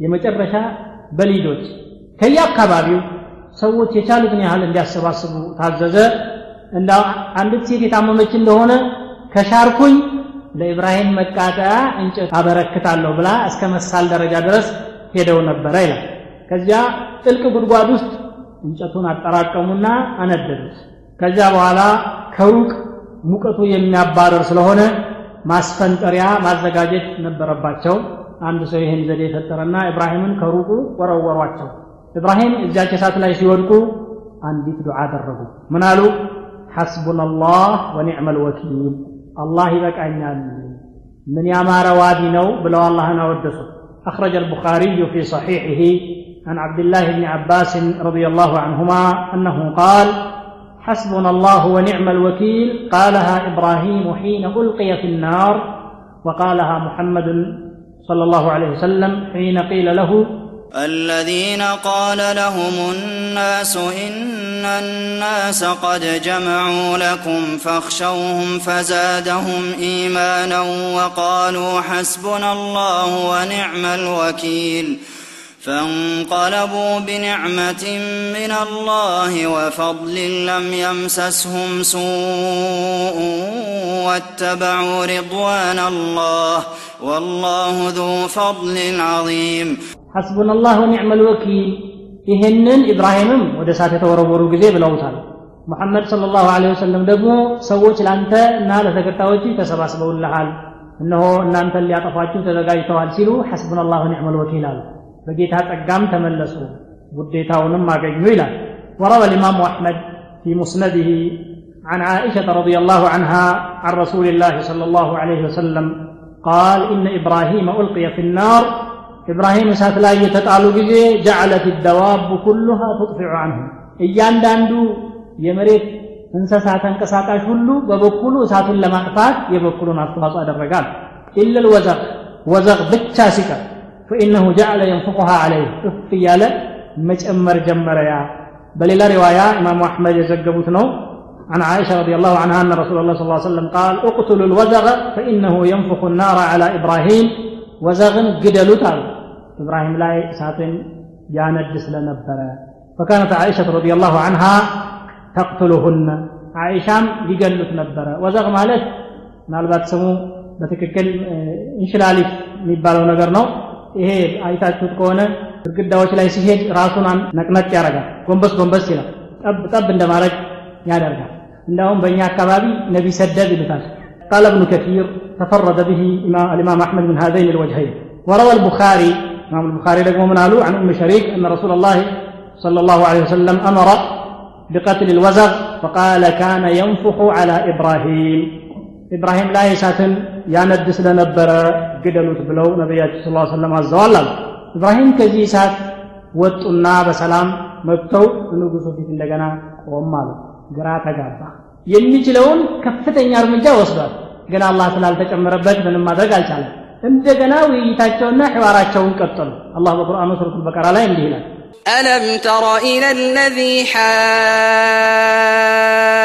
የመጨረሻ በሊዶች ከየአካባቢው ሰዎች የቻሉትን ያህል እንዲያሰባስቡ ታዘዘ። እንዳ አንዲት ሴት የታመመች እንደሆነ ከሻርኩኝ ለኢብራሂም መቃጠያ እንጨት አበረክታለሁ ብላ እስከ መሳል ደረጃ ድረስ ሄደው ነበረ ይላል። ከዚያ ጥልቅ ጉድጓድ ውስጥ እንጨቱን አጠራቀሙና አነደዱት። ከዚያ በኋላ ከሩቅ ሙቀቱ የሚያባረር ስለሆነ ማስፈንጠሪያ ማዘጋጀት ነበረባቸው አንድ ሰው ይህን ዘዴ የፈጠረና ኢብራሂምን ከሩቁ ወረወሯቸው ኢብራሂም እዚያች እሳት ላይ ሲወድቁ አንዲት ዱዓ አደረጉ ምን አሉ ሐስቡና ላህ ወኒዕመ ልወኪል አላህ ይበቃኛል ምን ያማረ ዋዲ ነው ብለው አላህን አወደሱ أخرج البخاري في صحيحه عن عبد الله بن عباس رضي الله عنهما أنه قال حسبنا الله ونعم الوكيل قالها إبراهيم حين ألقي في النار وقالها محمد صلى الله عليه وسلم حين قيل له الذين قال لهم الناس إن الناس قد جمعوا لكم فاخشوهم فزادهم إيمانا وقالوا حسبنا الله ونعم الوكيل فانقلبوا بنعمة من الله وفضل لم يمسسهم سوء واتبعوا رضوان الله والله ذو فضل عظيم حسبنا الله ونعم الوكيل ይህንን ኢብራሂምም ወደ እሳት የተወረወሩ ጊዜ ብለውታል ሙሐመድ صለ ላሁ ለ ወሰለም ደግሞ ሰዎች ለአንተ እና ለተከታዮች ተሰባስበውልሃል እነሆ እናንተን ሊያጠፏችሁ ተዘጋጅተዋል ሲሉ ሐስቡና ላሁ ኒዕመል ወኪል አሉ በጌታ ጸጋም ተመለሱ ውዴታውንም አገኙ ይላል وروى الإمام أحمد في مسنده عن عائشة رضي الله عنها عن رسول الله صلى الله عليه وسلم قال إن إبراهيم ألقي في النار إبراهيم سات لا يتطالو ጊዜ جعلت الدواب كلها تطفع عنه እያንዳንዱ የመሬት እንስሳ ተንቀሳቃሽ ሁሉ በበኩሉ እሳቱን ለማጥፋት የበኩሉን አስተዋጽኦ ያደረጋል ኢለ ልወዘቅ ወዘቅ ብቻ ሲቀር فإنه جعل ينفقها عليه እፍ እያለ መጨመር ጀመረ ያ በሌላ ሪዋያ ኢማሙ አሕመድ የዘገቡት ነው عن عائشة رضي الله عنها أن رسول الله صلى الله عليه وسلم قال اقتلوا الوزغ فإنه ينفخ النار على إبراهيم وزغن قدلوا تعالوا إبراهيم لا ساتن ياند ስለነበረ فكانت عائشة رضي الله عنها تقتلهن عائشام يقلت ነበረ ወዘግ ማለት ምናልባት ስሙ በትክክል እንሽላሊት የሚባለው ነገር ነው ይሄ አይታችሁት ከሆነ ግድግዳዎች ላይ ሲሄድ ራሱን ነቅነቅ ያደርጋል ጎንበስ ጎንበስ ይላል ጠብ ጠብ እንደማድረግ ያደርጋል እንዳውም በእኛ አካባቢ ነቢ ሰደብ ይሉታል قال ابن كثير تفرد به الإمام أحمد من هذين الوجهين وروى البخاري إمام البخاري لكم من قالوا عن أم شريك أن رسول الله صلى الله عليه وسلم أمر بقتل الوزغ فقال كان ينفخ على إبراهيم إبراهيم لا يساتن ያነድስ ለነበረ ግደሉት ብለው ነቢያችን ስ ሰለም አዘዋል አሉ ኢብራሂም ከዚህ እሳት ወጡና በሰላም መጥተው ንጉሱ ፊት እንደገና ቆም አሉ ግራ ተጋባ የሚችለውን ከፍተኛ እርምጃ ወስዷል ግን አላህ ስላልተጨመረበት ምንም ማድረግ አልቻለም እንደገና ውይይታቸውና ሕዋራቸውን ቀጠሉ አላህ በቁርአኑ ሱረቱ በቀራ ላይ እንዲህ ይላል ألم تر إلى الذي حاج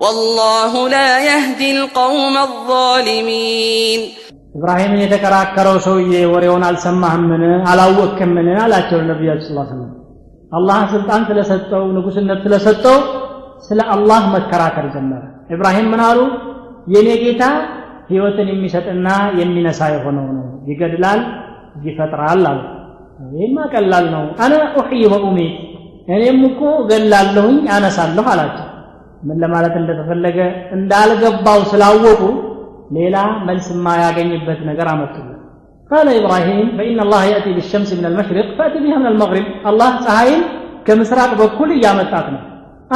ወላሁ ላ የህዲ ልቀውም አዛሊሚን። ኢብራሂምን የተከራከረው ሰውዬ ወሬውን አልሰማህምን? አላወቅክምን አላቸው ነቢያችን ስላ ስለም አላህ ስልጣን ስለሰጠው ንጉስነት ስለሰጠው ስለ አላህ መከራከር ጀመረ። ኢብራሂም ምን አሉ? የኔ ጌታ ህይወትን የሚሰጥና የሚነሳ የሆነው ነው። ይገድላል ይፈጥራል አሉ። ይህማ ቀላል ነው። አነ ኡሕይ ወኡሚት እኔም እኮ እገላለሁኝ አነሳለሁ አላቸው። ምን ለማለት እንደተፈለገ እንዳልገባው ስላወቁ ሌላ መልስ የማያገኝበት ነገር አመጡለት قال إبراهيم فإن الله يأتي بالشمس من المشرق فأتي بها من المغرب الله ፀሐይን ከምስራቅ በኩል እያመጣት ነው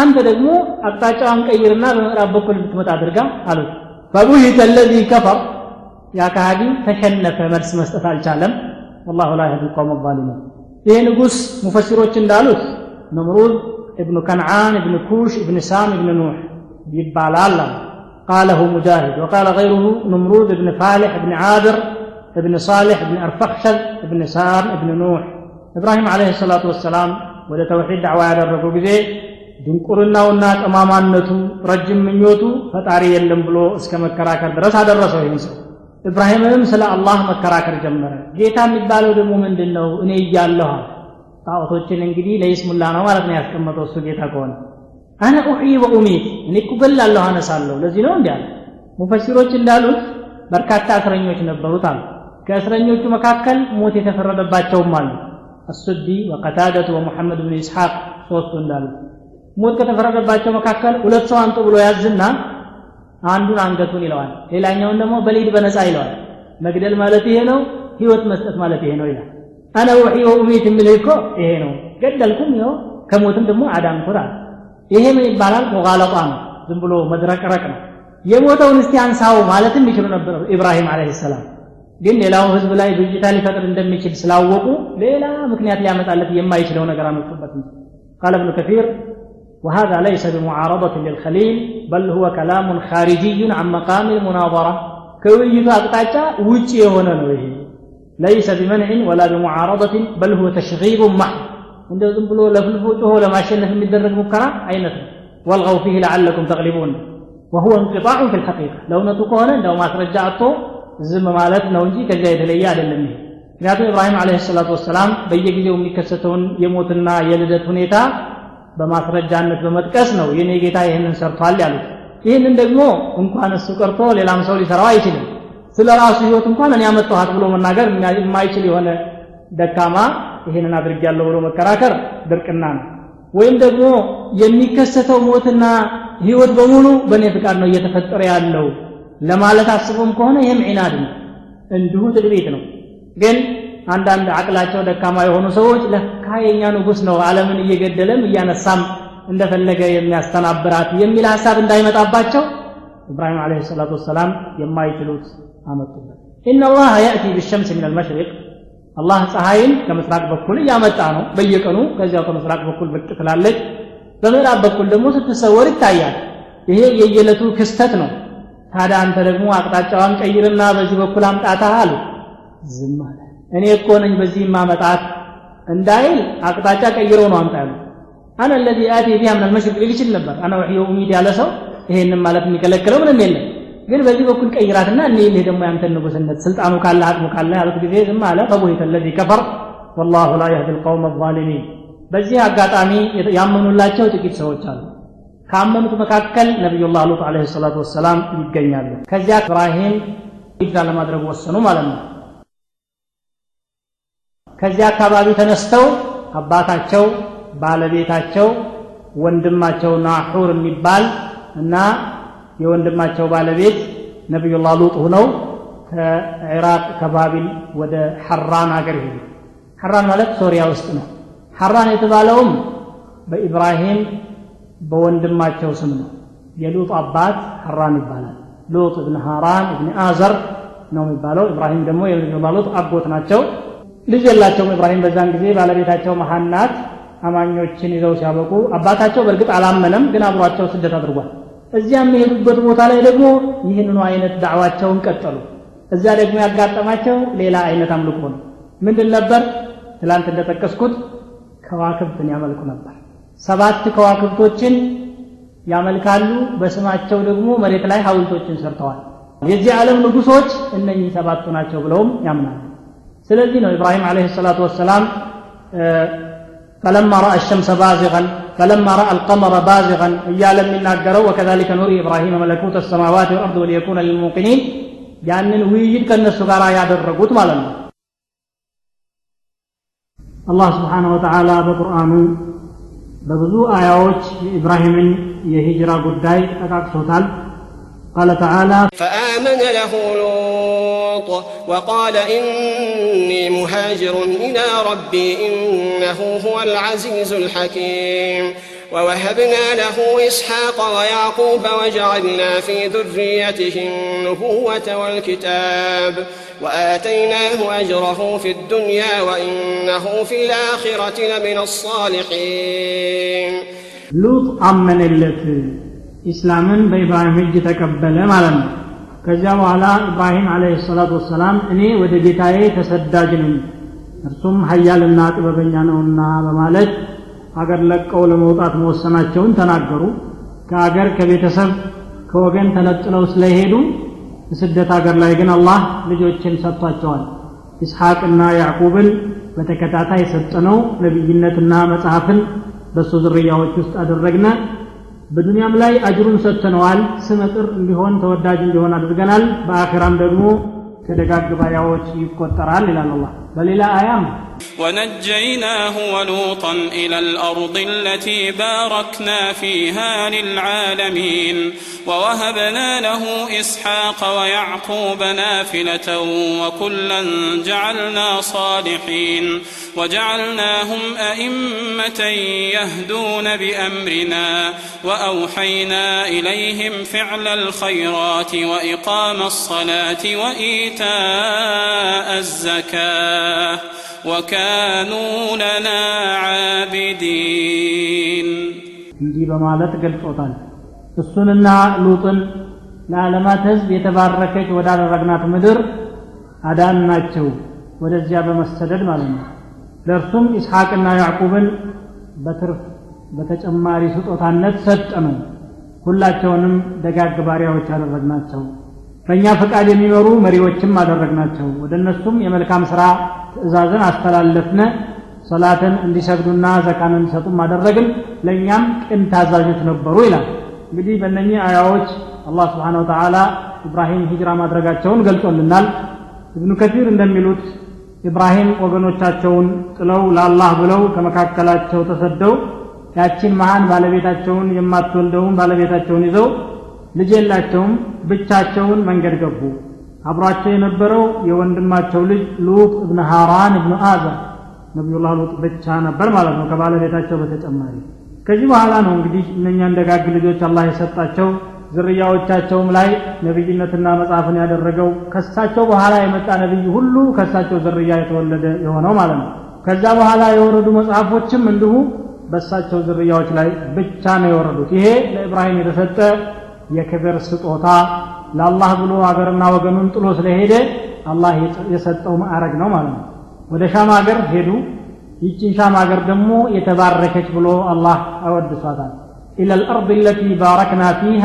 አንተ ደግሞ አቅጣጫዋን ቀይርና በምዕራብ በኩል ልትመጣ አድርጋ አሉት فبهت الذي كفر يا كهدي تشنف مرس مسطت العالم والله لا يهدي القوم الظالمين ይህ ንጉሥ ሙፈሲሮች እንዳሉት ነምሩዝ እብኑ ከንዓን እብን ኩሽ እብን ሳም እብን ኑሕ ይባላል قاله مجاهد وقال غيره نمرود بن فالح بن عابر بن صالح بن أرفخشد بن سام بن نوح إبراهيم عليه الصلاة والسلام ወደ ተውሒድ ዳዕዋ ያደረጉ ጊዜ ድንቁርናውና ጠማማነቱ ረጅም ምኞቱ ፈጣሪ የለም ብሎ እስከ መከራከር ድረስ አደረሰው ይህን ሰው ኢብራሂምም ስለ አላህ መከራከር ጀመረ ጌታ የሚባለው ደግሞ ምንድን ነው እኔ እያለሁ ጣዖቶችን እንግዲህ ለይስሙላ ነው ማለት ነው ያስቀመጠው እሱ ጌታ ከሆነ። አነ ኡሕይ ወኡሚት እኔ እኮ ገላለሁ አነሳለሁ። ለዚህ ነው እንዲ አለ። ሙፈሲሮች እንዳሉት በርካታ እስረኞች ነበሩት አሉ። ከእስረኞቹ መካከል ሞት የተፈረደባቸውም አሉ። አሱዲ ወቀታደቱ ወሙሐመድ ብን ኢስሐቅ ሶስቱ እንዳሉት ሞት ከተፈረደባቸው መካከል ሁለት ሰው አንጡ ብሎ ያዝና አንዱን አንገቱን ይለዋል። ሌላኛውን ደግሞ በሊድ በነፃ ይለዋል። መግደል ማለት ይሄ ነው ህይወት መስጠት ማለት ይሄ ነው ይላል አነ ውሒ ወኡሚት የሚልህ እኮ ይሄ ነው ገደልኩም ይኸው ከሞትም ደግሞ አዳንኩት አለ ይሄ ምን ይባላል ሙጋለጣ ነው ዝም ብሎ መድረቅረቅ ነው የሞተውን እስቲ አንሳው ማለትም ይችሉ ነበር ኢብራሂም አለህ ሰላም ግን ሌላው ህዝብ ላይ ብዥታ ሊፈጥር እንደሚችል ስላወቁ ሌላ ምክንያት ሊያመጣለት የማይችለው ነገር አመጡበት قال ابن كثير وهذا ليس بمعارضة للخليل بل هو كلام خارجي عن مقام المناظرة كويت أقطعتا وجي هنا نويه ليس بمنع ولا بمعارضة بل هو تشغيب محض እንደው ዝም ብሎ ለፍልፎ ጮሆ ለማሸነፍ የሚደረግ ሙከራ አይነት ነው ወልገው ፊህ ለዓለኩም ተግሊቡን ወሁወ እንቅጣዑ ፊ ልሐቂቃ ለእውነቱ ከሆነ እንደው ማስረጃ አጥቶ ዝም ማለት ነው እንጂ ከዚያ የተለየ አይደለም ይሄ ምክንያቱም ኢብራሂም አለህ ሰላቱ ወሰላም በየጊዜው የሚከሰተውን የሞትና የልደት ሁኔታ በማስረጃነት በመጥቀስ ነው የኔ ጌታ ይህንን ሰርቷል ያሉት ይህንን ደግሞ እንኳን እሱ ቀርቶ ሌላም ሰው ሊሰራው አይችልም ስለ ራሱ ህይወት እንኳን እኔ ያመጣኋት ብሎ መናገር የማይችል የሆነ ደካማ ይህንን አድርጌያለሁ ብሎ መከራከር ድርቅና ነው። ወይም ደግሞ የሚከሰተው ሞትና ህይወት በሙሉ በእኔ ፍቃድ ነው እየተፈጠረ ያለው ለማለት አስቦም ከሆነ ይህም ዒናድ ነው እንዲሁ ትዕቢት ነው። ግን አንዳንድ አቅላቸው ደካማ የሆኑ ሰዎች ለካ የኛ ንጉስ ነው ዓለምን እየገደለም እያነሳም እንደፈለገ የሚያስተናብራት የሚል ሀሳብ እንዳይመጣባቸው ኢብራሂም አለህ ሰላቱ ወሰላም የማይችሉት አመጡበት። ኢነላህ ያእቲ ብሸምስ ምን አልመሽሪቅ አላህ ፀሐይን ከምስራቅ በኩል እያመጣ ነው። በየቀኑ ከዚያው ከምስራቅ በኩል ብቅ ትላለች። በምዕራብ በኩል ደግሞ ስትሰወር ይታያል። ይሄ የየዕለቱ ክስተት ነው። ታዲያ አንተ ደግሞ አቅጣጫዋን ቀይርና በዚህ በኩል አምጣታ አሉ። ዝም አለ። እኔ እኮ ነኝ በዚህ ማመጣት እንዳይል አቅጣጫ ቀይረው ነው አምጣ ያሉት። አነ ለዚ አቲ ቢሃ አልመሽሪቅ ሊል ይችል ነበር። አነ ወሕዮ ኡሚድ ያለ ሰው ይሄንን ማለት የሚከለክለው ምንም የለም ግን በዚህ በኩል ቀይራትና እኔ ይህ ደግሞ ያንተን ንጉስነት ስልጣኑ ካለ አቅሙ ካለ ያሉት ጊዜ ዝም አለ። ፈቡሂተ ለዚ ከፈር ወላሁ ላ የህዲ ልቀውም አዛሊሚን። በዚህ አጋጣሚ ያመኑላቸው ጥቂት ሰዎች አሉ። ካመኑት መካከል ነቢዩላህ ሉጥ አለህ ሰላቱ ወሰላም ይገኛሉ። ከዚያ ኢብራሂም ሂጅራ ለማድረግ ወሰኑ ማለት ነው። ከዚያ አካባቢ ተነስተው አባታቸው ባለቤታቸው ወንድማቸው ናሑር የሚባል እና የወንድማቸው ባለቤት ነቢዩላህ ሉጥ ሁነው ከኢራቅ ከባቢል ወደ ሐራን አገር ሄዱ ሐራን ማለት ሶሪያ ውስጥ ነው። ሐራን የተባለውም በኢብራሂም በወንድማቸው ስም ነው። የሉጥ አባት ሐራን ይባላል። ሉጥ እብን ሐራን እብን አዘር ነው የሚባለው። ኢብራሂም ደግሞ የነቢዩላህ ሉጥ አጎት ናቸው። ልጅ የላቸውም ኢብራሂም በዛን ጊዜ። ባለቤታቸው መሐናት አማኞችን ይዘው ሲያበቁ አባታቸው በእርግጥ አላመነም ግን አብሯቸው ስደት አድርጓል እዚያ የሚሄዱበት ቦታ ላይ ደግሞ ይህንኑ አይነት ዳዕዋቸውን ቀጠሉ። እዚያ ደግሞ ያጋጠማቸው ሌላ አይነት አምልኮ ነው። ምንድን ነበር? ትላንት እንደጠቀስኩት ከዋክብትን ያመልኩ ነበር። ሰባት ከዋክብቶችን ያመልካሉ። በስማቸው ደግሞ መሬት ላይ ሀውልቶችን ሰርተዋል። የዚህ ዓለም ንጉሶች እነኚህ ሰባቱ ናቸው ብለውም ያምናሉ። ስለዚህ ነው ኢብራሂም አለህ ሰላቱ ወሰላም فلما رأى الشمس بازغا فلما رأى القمر بازغا إيالا من ناقروا وكذلك نري إبراهيم ملكوت السماوات والأرض وليكون للموقنين ያንን ውይይት ከእነሱ ጋር ያደረጉት ማለት ነው አላህ ስብሓንሁ ወተዓላ በቁርአኑ በብዙ አያዎች የኢብራሂምን የሂጅራ ጉዳይ ጠቃቅሶታል قال تعالى فآمن له لوط وقال إني مهاجر إلى ربي إنه هو العزيز الحكيم ووهبنا له إسحاق ويعقوب وجعلنا في ذريته النبوة والكتاب وآتيناه أجره في الدنيا وإنه في الآخرة لمن الصالحين. لوط أمن التي ኢስላምን በኢብራሂም እጅ ተቀበለ ማለት ነው። ከዚያ በኋላ ኢብራሂም አለህ ሰላቱ ወሰላም እኔ ወደ ጌታዬ ተሰዳጅ ነኝ እርሱም ሀያልና ጥበበኛ ነውና በማለት አገር ለቀው ለመውጣት መወሰናቸውን ተናገሩ። ከአገር ከቤተሰብ ከወገን ተነጥለው ስለሄዱ ስደት አገር ላይ ግን አላህ ልጆችን ሰጥቷቸዋል። ኢስሐቅና ያዕቁብን በተከታታይ ሰጠነው ነቢይነትና መጽሐፍን በእሱ ዝርያዎች ውስጥ አደረግነ በዱንያም ላይ አጅሩን ሰጥተነዋል። ስመጥር እንዲሆን ተወዳጅ እንዲሆን አድርገናል። በአኺራም ደግሞ ከደጋግ ባሪያዎች ይቆጠራል ይላል አላህ بل إلى أيام. ونجيناه ولوطا إلى الأرض التي باركنا فيها للعالمين ووهبنا له إسحاق ويعقوب نافلة وكلا جعلنا صالحين وجعلناهم أئمة يهدون بأمرنا وأوحينا إليهم فعل الخيرات وإقام الصلاة وإيتاء الزكاة. وكانوا لنا عابدين እንዲህ በማለት ገልጾታል እሱንና ሉጥን ለዓለማት ህዝብ የተባረከች ወዳደረግናት ምድር አዳን ናቸው ወደዚያ በመሰደድ ማለት ነው ለእርሱም ኢስሐቅና ያዕቁብን በትርፍ በተጨማሪ ስጦታነት ሰጠነው ሁላቸውንም ደጋግ ባሪያዎች አደረግናቸው በእኛ ፈቃድ የሚመሩ መሪዎችም አደረግናቸው። ወደ እነሱም የመልካም ሥራ ትእዛዝን አስተላለፍነ ሰላትን እንዲሰግዱና ዘካን እንዲሰጡም አደረግን። ለእኛም ቅን ታዛዦች ነበሩ ይላል። እንግዲህ በእነኚህ አያዎች አላህ ስብሓን ወተዓላ ኢብራሂም ሂጅራ ማድረጋቸውን ገልጾልናል። እብኑ ከቲር እንደሚሉት ኢብራሂም ወገኖቻቸውን ጥለው ለአላህ ብለው ከመካከላቸው ተሰደው ያችን መሃን ባለቤታቸውን የማትወልደውን ባለቤታቸውን ይዘው ልጅ የላቸውም ብቻቸውን መንገድ ገቡ። አብሯቸው የነበረው የወንድማቸው ልጅ ሉጥ እብነ ሃራን እብኑ አዛ። ነቢዩላህ ሉጥ ብቻ ነበር ማለት ነው ከባለቤታቸው በተጨማሪ። ከዚህ በኋላ ነው እንግዲህ እነኛን ደጋግ ልጆች አላህ የሰጣቸው ዝርያዎቻቸውም ላይ ነቢይነትና መጽሐፍን ያደረገው። ከሳቸው በኋላ የመጣ ነቢይ ሁሉ ከሳቸው ዝርያ የተወለደ የሆነው ማለት ነው። ከዛ በኋላ የወረዱ መጽሐፎችም እንዲሁ በሳቸው ዝርያዎች ላይ ብቻ ነው የወረዱት። ይሄ ለኢብራሂም የተሰጠ የክብር ስጦታ ለአላህ ብሎ አገርና ወገኑን ጥሎ ስለሄደ አላህ የሰጠው ማዕረግ ነው ማለት ነው። ወደ ሻም ሀገር ሄዱ። ይችን ሻም ሀገር ደግሞ የተባረከች ብሎ አላህ አወድሷታል። ኢላ ልአርድ ለቲ ባረክና ፊሃ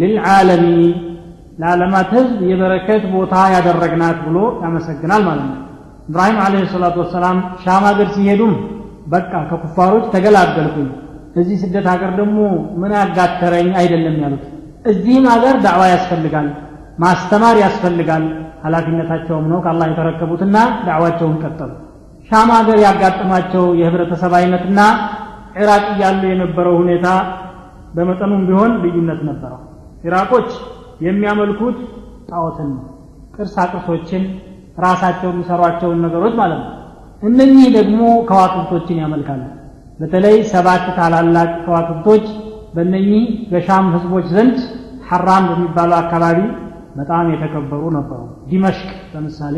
ልልዓለሚን ለዓለማት ህዝብ የበረከት ቦታ ያደረግናት ብሎ ያመሰግናል ማለት ነው። ኢብራሂም አለህ ሰላቱ ወሰላም ሻም ሀገር ሲሄዱም በቃ ከኩፋሮች ተገላገልኩኝ። እዚህ ስደት ሀገር ደግሞ ምን ያጋተረኝ አይደለም ያሉት እዚህም ሀገር ዳዕዋ ያስፈልጋል ማስተማር ያስፈልጋል። ኃላፊነታቸውም ነው ከአላህ የተረከቡትና ዳዕዋቸውን ቀጠሉ። ሻም ሀገር ያጋጠማቸው የህብረተሰብ አይነትና ኢራቅ እያሉ የነበረው ሁኔታ በመጠኑም ቢሆን ልዩነት ነበረው። ኢራቆች የሚያመልኩት ጣዖትን ነው ቅርሳ ቅርሶችን ራሳቸው የሚሰሯቸውን ነገሮች ማለት ነው። እነኚህ ደግሞ ከዋክብቶችን ያመልካሉ። በተለይ ሰባት ታላላቅ ከዋክብቶች በእነኚህ በሻም ህዝቦች ዘንድ ሐራም በሚባለው አካባቢ በጣም የተከበሩ ነበሩ። ዲመሽቅ ለምሳሌ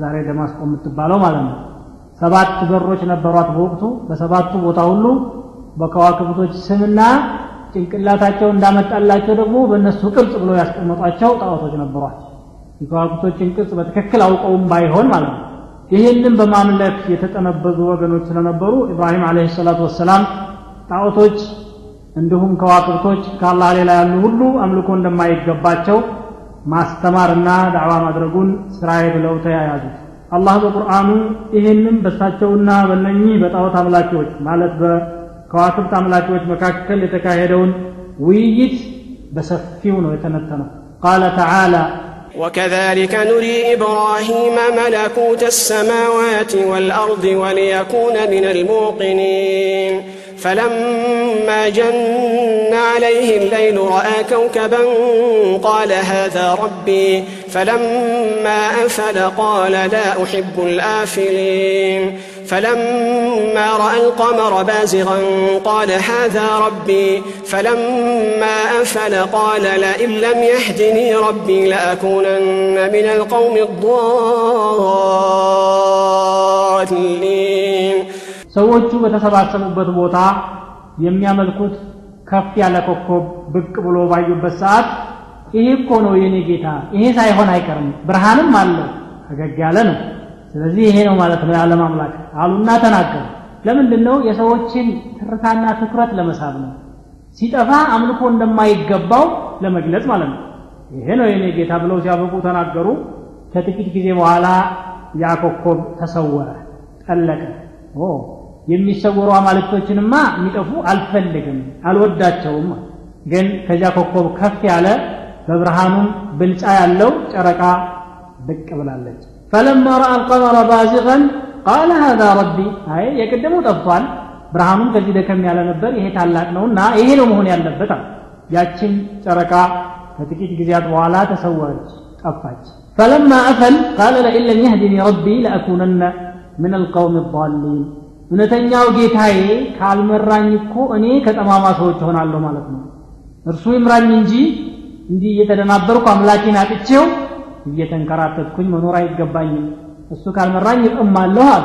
ዛሬ ደማስቆ የምትባለው ማለት ነው። ሰባት በሮች ነበሯት በወቅቱ። በሰባቱ ቦታ ሁሉ በከዋክብቶች ስምና ጭንቅላታቸው እንዳመጣላቸው ደግሞ በእነሱ ቅርጽ ብሎ ያስቀመጧቸው ጣዖቶች ነበሯት። የከዋክብቶችን ቅርጽ በትክክል አውቀውም ባይሆን ማለት ነው። ይህንን በማምለክ የተጠነበዙ ወገኖች ስለነበሩ ኢብራሂም አለህ ሰላቱ ወሰላም ጣዖቶች እንዲሁም ከዋክብቶች ከአላህ ሌላ ያሉ ሁሉ አምልኮ እንደማይገባቸው ማስተማርና ዳዕዋ ማድረጉን ስራዬ ብለው ተያያዙት አላህ በቁርአኑ ይህንም በሳቸውና በነኚህ በጣዖት አምላኪዎች ማለት በከዋክብት አምላኪዎች መካከል የተካሄደውን ውይይት በሰፊው ነው የተነተነው ቃለ ተዓላ وكذلك نري إبراهيم ملكوت السماوات والأرض وليكون من الموقنين فلما جن عليه الليل رأى كوكبا قال هذا ربي فلما أفل قال لا أحب الآفلين. فلما رأى القمر بازغا قال هذا ربي. فلما أفل قال لئن لم يهدني ربي لأكونن من القوم الضالين. ሰዎቹ በተሰባሰቡበት ቦታ የሚያመልኩት ከፍ ያለ ኮከብ ብቅ ብሎ ባዩበት ሰዓት ይሄ እኮ ነው የኔ ጌታ ይሄ ሳይሆን አይቀርም ብርሃንም አለው ፈገግ ያለ ነው። ስለዚህ ይሄ ነው ማለት ነው የዓለም አምላክ አሉና ተናገሩ። ለምንድን ነው የሰዎችን ትርታና ትኩረት ለመሳብ ነው። ሲጠፋ አምልኮ እንደማይገባው ለመግለጽ ማለት ነው። ይሄ ነው የኔ ጌታ ብለው ሲያበቁ ተናገሩ። ከጥቂት ጊዜ በኋላ ያ ኮከብ ተሰወረ ጠለቀ የሚሰወሩ አማልክቶችንማ የሚጠፉ አልፈልግም አልወዳቸውም። ግን ከዚያ ኮከብ ከፍ ያለ በብርሃኑም ብልጫ ያለው ጨረቃ ብቅ ብላለች። ፈለማ ረአ አልቀመረ ባዚቀን ቃለ ሃذا ረቢ አይ የቅድሙ ጠፍቷል። ብርሃኑም ከዚህ ደከም ያለ ነበር ይሄ ታላቅ ነውና ይሄ ነው መሆን ያለበት ያችን ጨረቃ ከጥቂት ጊዜያት በኋላ ተሰወረች ጠፋች። ፈለማ አፈል ቃለ ለኢን ለም የህዲኒ ረቢ ለአኩነነ ምን አልቀውም ዳሊን እውነተኛው ጌታዬ ካልመራኝ እኮ እኔ ከጠማማ ሰዎች ሆናለሁ ማለት ነው። እርሱ ይምራኝ እንጂ እንዲህ እየተደናበርኩ አምላኬን አጥቼው እየተንከራተትኩኝ መኖር አይገባኝም። እሱ ካልመራኝ እቅማለሁ አሉ።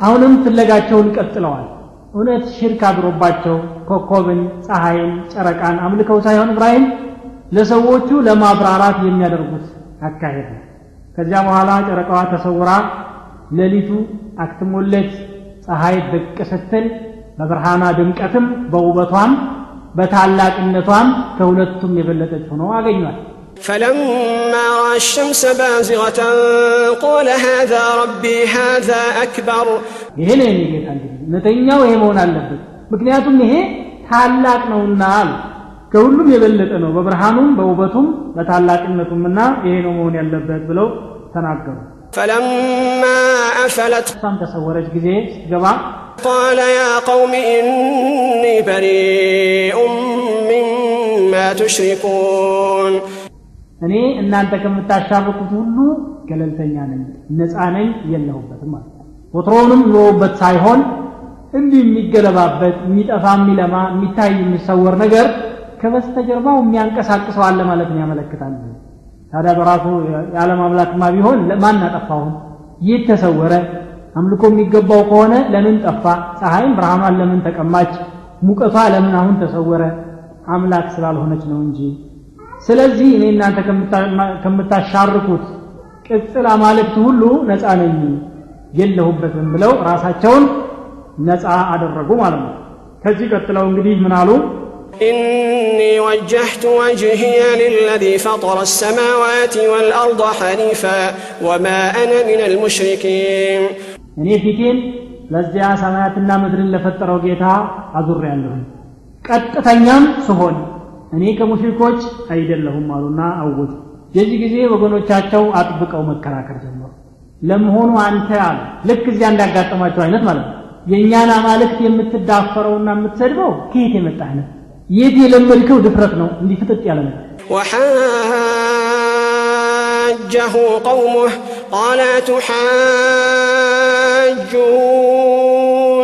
አሁንም ፍለጋቸውን ቀጥለዋል። እውነት ሽርክ አድሮባቸው ኮከብን ፀሐይን ጨረቃን አምልከው ሳይሆን እብራሂም ለሰዎቹ ለማብራራት የሚያደርጉት አካሄድ ነው። ከዚያ በኋላ ጨረቃዋ ተሰውራ ሌሊቱ አክትሞለት ፀሐይ ብቅ ስትል በብርሃኗ ድምቀትም በውበቷም በታላቅነቷም ከሁለቱም የበለጠች ሆኖ አገኟል فلما رأى الشمس بازغة قال هذا ربي هذا أكبر ይሄ ነው የኔ ጌታ እንግዲህ እውነተኛው ይሄ መሆን አለበት ምክንያቱም ይሄ ታላቅ ነውና አሉ ከሁሉም የበለጠ ነው በብርሃኑም በውበቱም በታላቅነቱምና ይሄ ነው መሆን ያለበት ብለው ተናገሩ فلما أفلت እሷም ተሰወረች ጊዜ ስትገባ قال يا قوم إني بريء مما تشركون እኔ እናንተ ከምታሻርኩት ሁሉ ገለልተኛ ነኝ ነፃ ነኝ የለሁበትም ማለት ነው ወትሮውንም ኖሮበት ሳይሆን እንዲህ የሚገለባበት የሚጠፋ የሚለማ የሚታይ የሚሰወር ነገር ከበስተጀርባው የሚያንቀሳቅሰው አለ ማለት ነው ያመለክታል ታዲያ በራሱ የዓለም አምላክማ ቢሆን ማን አጠፋውን ይህ ተሰወረ? አምልኮ የሚገባው ከሆነ ለምን ጠፋ? ፀሐይም ብርሃኗን ለምን ተቀማች? ሙቀቷ ለምን አሁን ተሰወረ? አምላክ ስላልሆነች ነው እንጂ። ስለዚህ እኔ እናንተ ከምታሻርኩት ቅጽል አማልክት ሁሉ ነፃ ነኝ የለሁበትም ብለው ራሳቸውን ነፃ አደረጉ ማለት ነው። ከዚህ ቀጥለው እንግዲህ ምን አሉ إني وجهت وجهي للذي فطر السماوات والأرض حنيفا وما أنا من المشركين እኔ ፊቴን ለዚያ ሰማያትና ምድርን ለፈጠረው ጌታ አዙር ያለሁኝ ቀጥተኛም ስሆን እኔ ከሙሽሪኮች አይደለሁም አሉና አወጁ የዚህ ጊዜ ወገኖቻቸው አጥብቀው መከራከር ጀመሩ ለመሆኑ አንተ አለ ልክ እዚያ እንዳጋጠማቸው አይነት ማለት ነው የእኛን አማልክት የምትዳፈረውና የምትሰድበው ከየት የመጣ አይነት የት የለመድከው ድፍረት ነው እንዲህ ፍጥጥ ያለ ነገር وحاجه قومه قال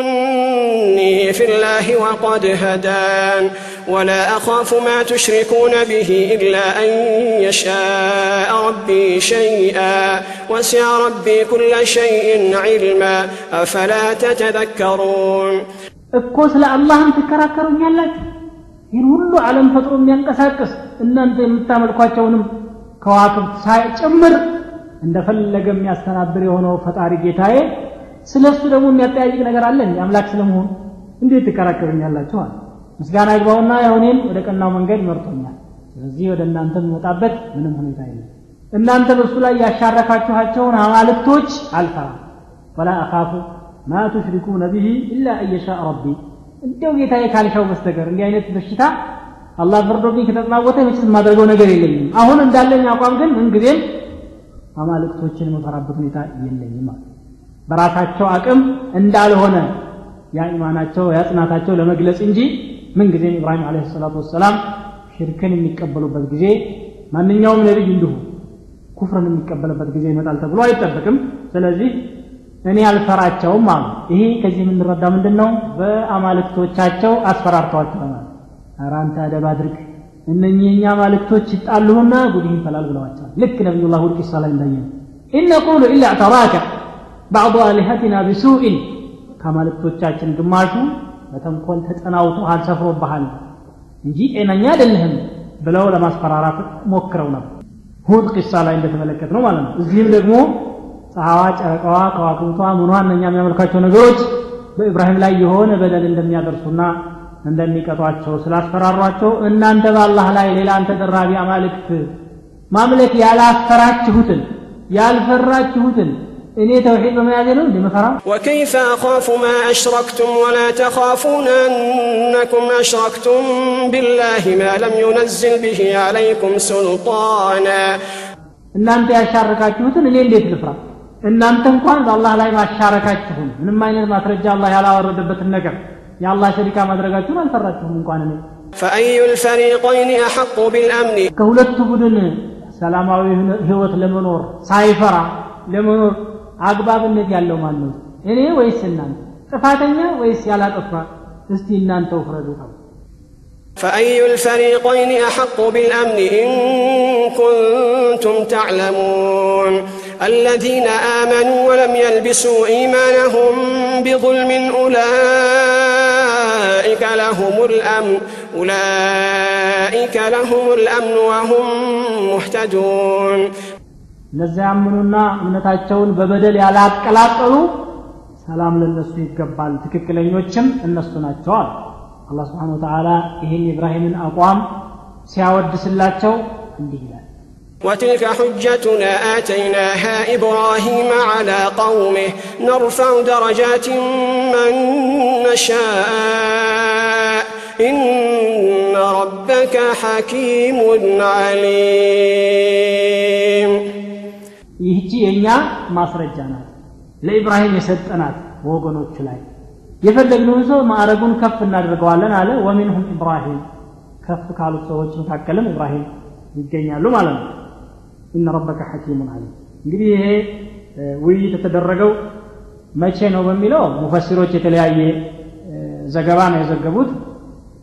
تحاجوني في الله وقد هدان ولا أخاف ما تشركون به إلا أن يشاء ربي شيئا وسع ربي كل شيء علما أفلا تتذكرون እኮ ስለ አላህም ትከራከሩኛላችሁ ይህን ሁሉ ዓለም ፈጥሮ የሚያንቀሳቅስ እናንተ የምታመልኳቸውንም ከዋክብት ሳይጨምር እንደፈለገ የሚያስተናብር የሆነው ፈጣሪ ጌታዬ ስለ እሱ ደግሞ የሚያጠያይቅ ነገር አለን የአምላክ ስለመሆኑ እንዴት ትከራከሩኛላችሁ? አለ። ምስጋና ይግባውና የሆኔን ወደ ቀናው መንገድ መርቶኛል ስለዚህ ወደ እናንተ የሚመጣበት ምንም ሁኔታ የለም። እናንተ በእሱ ላይ ያሻረካችኋቸውን አማልክቶች አልፈራም ወላ አኻፉ ማ ቱሽሪኩነ ብሂ ኢላ አየሻ ረቢ እንዲያው ጌታዬ ካልሻው በስተቀር እንዲህ አይነት በሽታ አላህ ፈርዶብኝ ከተጠናወተ መቼስ የማደርገው ነገር የለኝም። አሁን እንዳለኝ አቋም ግን ምንጊዜም አማልክቶችን የመፈራበት ሁኔታ የለኝም ማለት በራሳቸው አቅም እንዳልሆነ ያ ኢማናቸው ለመግለጽ እንጂ ምንጊዜም ኢብራሂም አለ ሰላቱ ወሰላም ሽርክን የሚቀበሉበት ጊዜ ማንኛውም ነቢይ እንዲሁ ኩፍርን የሚቀበልበት ጊዜ ይመጣል ተብሎ አይጠበቅም። ስለዚህ እኔ አልፈራቸውም አሉ። ይሄ ከዚህ የምንረዳ ምንድን ነው በአማልክቶቻቸው አስፈራርተዋቸዋል ኧረ አንተ አደብ አድርግ። እነኚህ የኛ አማልክቶች ይጣሉና ጉድህ ይፈላል ብለዋቸዋል። ልክ ነቢዩላህ ሁድ ቂሳ ላይ እንዳየ إن نقول إلا اعتراك بعض آلهتنا بسوء። ከአማልክቶቻችን ግማሹ በተንኮል ተጠናውቶሃል ሰፍሮብሃል እንጂ ጤነኛ አይደለህም ብለው ለማስፈራራት ሞክረው ነበር። ሁድ ቂሳ ላይ እንደተመለከት ነው ማለት ነው። እዚህም ደግሞ ፀሐዋ፣ ጨረቃዋ፣ ከዋክብቷ ምኗ እነኛ የሚያመልካቸው ነገሮች በኢብራሂም ላይ የሆነ በደል እንደሚያደርሱና እንደሚቀጧቸው ስላስፈራሯቸው እናንተ በአላህ ላይ ሌላን ተደራቢ አማልክት ማምለክ ያላፈራችሁትን ያልፈራችሁትን እኔ ተውሒድ በመያዜ ነው እንዲ መፈራ ወከይፈ አኻፉ ማ አሽረክቱም ወላ ተኻፉነ አነኩም አሽረክቱም ቢላህ ማ ለም ዩነዝል ብህ ዓለይኩም ሱልጣና እናንተ ያሻረካችሁትን እኔ እንዴት ልፍራ እናንተ እንኳን በአላህ ላይ ማሻረካችሁን ምንም አይነት ማስረጃ አላህ ያላወረደበትን ነገር የአላህ ሸሪካ ማድረጋችሁን አልፈራችሁም እንኳን እኔ فأي الفريقين أحق بالأمن ከሁለቱ ቡድን ሰላማዊ ህይወት ለመኖር ሳይፈራ ለመኖር አግባብነት ያለው ማን ነው እኔ ወይስ እናንተ ጥፋተኛ ወይስ ያላጠፋ እስቲ እናንተው ፍረዱ فأي الفريقين أحق بالأمن إن كنتم تعلمون الذين آمنوا ولم يلبسوا إيمانهم بظلم أولئك لهم الأمن أولئك لهم الأمن وهم مهتدون እነዚያ ያምኑና እምነታቸውን በበደል ያላቀላቀሉ ሰላም ለነሱ ይገባል ትክክለኞችም እነሱ ናቸዋል አላህ ስብሓን ወተዓላ ይህን የኢብራሂምን አቋም ሲያወድስላቸው እንዲህ ይላል وتلك حجتنا آتيناها إبراهيم على قومه نرفع درجات من نشاء إن ربك حكيم عليم ይህቺ የእኛ ማስረጃ ናት ለኢብራሂም የሰጠናት በወገኖቹ ላይ የፈለግነውን ሰው ማዕረጉን ከፍ እናደርገዋለን አለ ወሚንሁም ኢብራሂም ከፍ ካሉት ሰዎች መካከልም ኢብራሂም ይገኛሉ ማለት ነው ኢነ ረበከ ሐኪሙን አሊም እንግዲህ ይሄ ውይይት የተደረገው መቼ ነው በሚለው ሙፈሲሮች የተለያየ ዘገባ ነው የዘገቡት።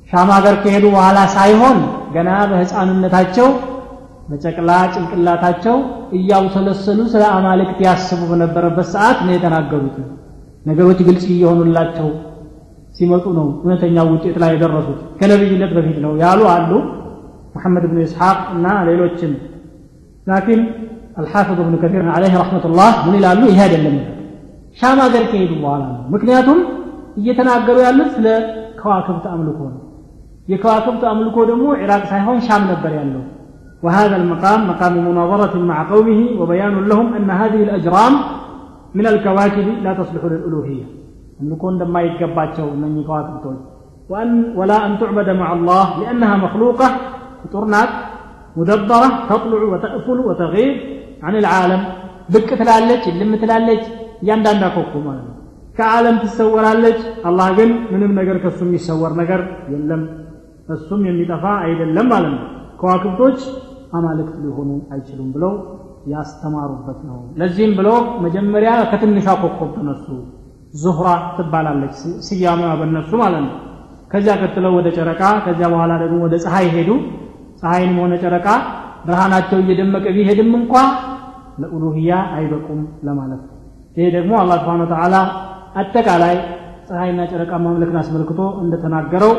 ሻም ሀገር ከሄዱ በኋላ ሳይሆን ገና በህፃንነታቸው በጨቅላ ጭንቅላታቸው እያውሰለሰሉ ስለ አማልክት ያስቡ በነበረበት ሰዓት ነው የተናገሩት። ነገሮች ግልጽ እየሆኑላቸው ሲመጡ ነው እውነተኛ ውጤት ላይ የደረሱት። ከነቢይነት በፊት ነው ያሉ አሉ። መሐመድ ብን ኢስሐቅ እና ሌሎችም لكن الحافظ ابن كثير عليه رحمة الله من إلى أمي هذا لم يفعل شاما ذلك يدو على مكنياتهم يتناقروا يا مثل كواكب تأملكون. يكواكب تأملكون مو عراق سيهون شام نبري الله وهذا المقام مقام مناظرة مع قومه وبيان لهم أن هذه الأجرام من الكواكب لا تصلح للألوهية. أن نكون دم ما يتقباتشو من يكواكب وأن ولا أن تعبد مع الله لأنها مخلوقة تورنات ሙደበራ ተጥልዑ ወተእኩሉ ወተغይብ አን ልዓለም ብቅ ትላለች እልም ትላለች እያንዳንዳ ኮከብ ማለት ነው ከዓለም ትሰወራለች አላህ ግን ምንም ነገር ከእሱ የሚሰወር ነገር የለም እሱም የሚጠፋ አይደለም ማለት ነው ከዋክብቶች አማልክት ሊሆኑ አይችሉም ብለው ያስተማሩበት ነው ለዚህም ብሎ መጀመሪያ ከትንሿ ኮከብ ተነሱ ዙህራ ትባላለች ስያሜዋ በነሱ ማለት ነው ከዚያ ቀጥለው ወደ ጨረቃ ከዚያ በኋላ ደግሞ ወደ ፀሐይ ሄዱ ፀሐይንም ሆነ ጨረቃ ብርሃናቸው እየደመቀ ቢሄድም እንኳ ለኡሉህያ አይበቁም ለማለት ነው ይሄ ደግሞ አላህ ስብሓን ወተዓላ አጠቃላይ ፀሐይና ጨረቃ ማምለክን አስመልክቶ እንደተናገረው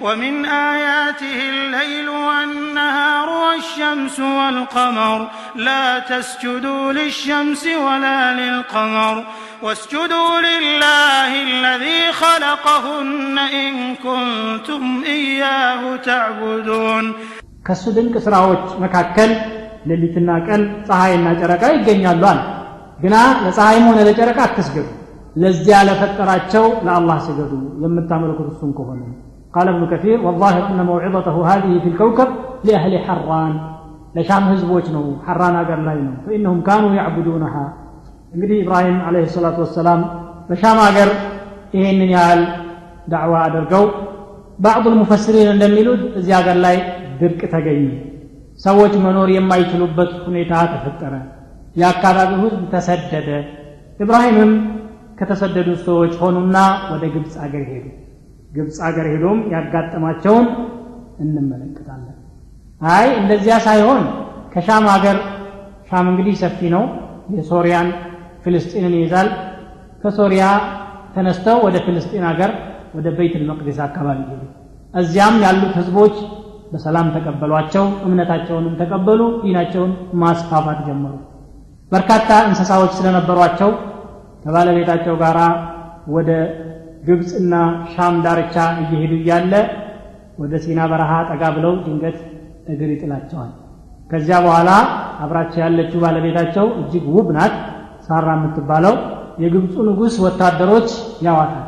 ومن آياته الليل والنهار والشمس والقمر لا تسجدوا للشمس ولا للقمر واسجدوا لله الذي خلقهن إن كنتم إياه تعبدون ከሱ ድንቅ ስራዎች መካከል ሌሊትና ቀን ፀሐይና ጨረቃ ይገኛሉ አለ ግና ለፀሐይም ሆነ ለጨረቃ አትስገዱ። ለዚያ ለፈጠራቸው ለአላህ ስገዱ። የምታመልኩት እሱን ከሆነ قال ابن كثير والله ان موعظته هذه في الكوكب لاهل حران لشام حزبوج حران اگر لاين فانهم كانوا يعبدونها النبي إبراهيم عليه الصلاه والسلام لشام اگر ايهنن يال دعوه ادرغو بعض المفسرين اندميلو ازي اگر لاي ድርቅ ተገኘ። ሰዎች መኖር የማይችሉበት ሁኔታ ተፈጠረ። የአካባቢው ህዝብ ተሰደደ። ኢብራሂምም ከተሰደዱት ሰዎች ሆኑና ወደ ግብፅ አገር ሄዱ። ግብፅ አገር ሄዶም ያጋጠማቸውን እንመለከታለን። አይ እንደዚያ ሳይሆን ከሻም ሀገር ሻም እንግዲህ ሰፊ ነው። የሶሪያን ፍልስጢንን ይይዛል። ከሶሪያ ተነስተው ወደ ፍልስጢን ሀገር ወደ ቤይት መቅደስ አካባቢ ሄዱ። እዚያም ያሉት ህዝቦች በሰላም ተቀበሏቸው እምነታቸውንም ተቀበሉ ዲናቸውን ማስፋፋት ጀመሩ። በርካታ እንስሳዎች ስለነበሯቸው ከባለቤታቸው ጋር ወደ ግብፅና ሻም ዳርቻ እየሄዱ እያለ ወደ ሲና በረሃ ጠጋ ብለው ድንገት እግር ይጥላቸዋል። ከዚያ በኋላ አብራቸው ያለችው ባለቤታቸው እጅግ ውብ ናት። ሳራ የምትባለው የግብፁ ንጉሥ ወታደሮች ያዋታል።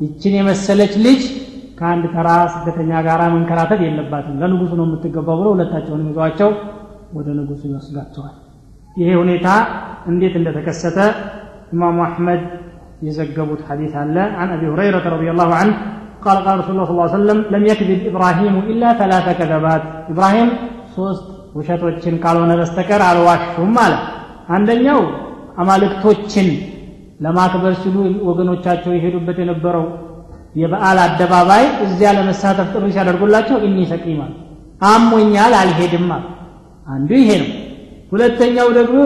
ይችን የመሰለች ልጅ ከአንድ ተራ ስደተኛ ጋር መንከራተት የለባትም ለንጉሱ ነው የምትገባው ብሎ ሁለታቸውን ይዘዋቸው ወደ ንጉሱ ይወስዷቸዋል ይሄ ሁኔታ እንዴት እንደተከሰተ ኢማሙ አሕመድ የዘገቡት ሐዲስ አለ عن أبي هريرة رضي الله عنه قال قال رسول الله صلى الله عليه وسلم لم يكذب إبراهيم إلا ثلاث كذبات إبراهيم ሶስት ውሸቶችን ካልሆነ በስተቀር አልዋሹም አለ አንደኛው አማልክቶችን ለማክበር ሲሉ ወገኖቻቸው የሄዱበት የነበረው የበዓል አደባባይ እዚያ ለመሳተፍ ጥሪ ሲያደርጉላቸው እኒ ሰቂማል አሞኛል አልሄድም አንዱ ይሄ ነው። ሁለተኛው ደግሞ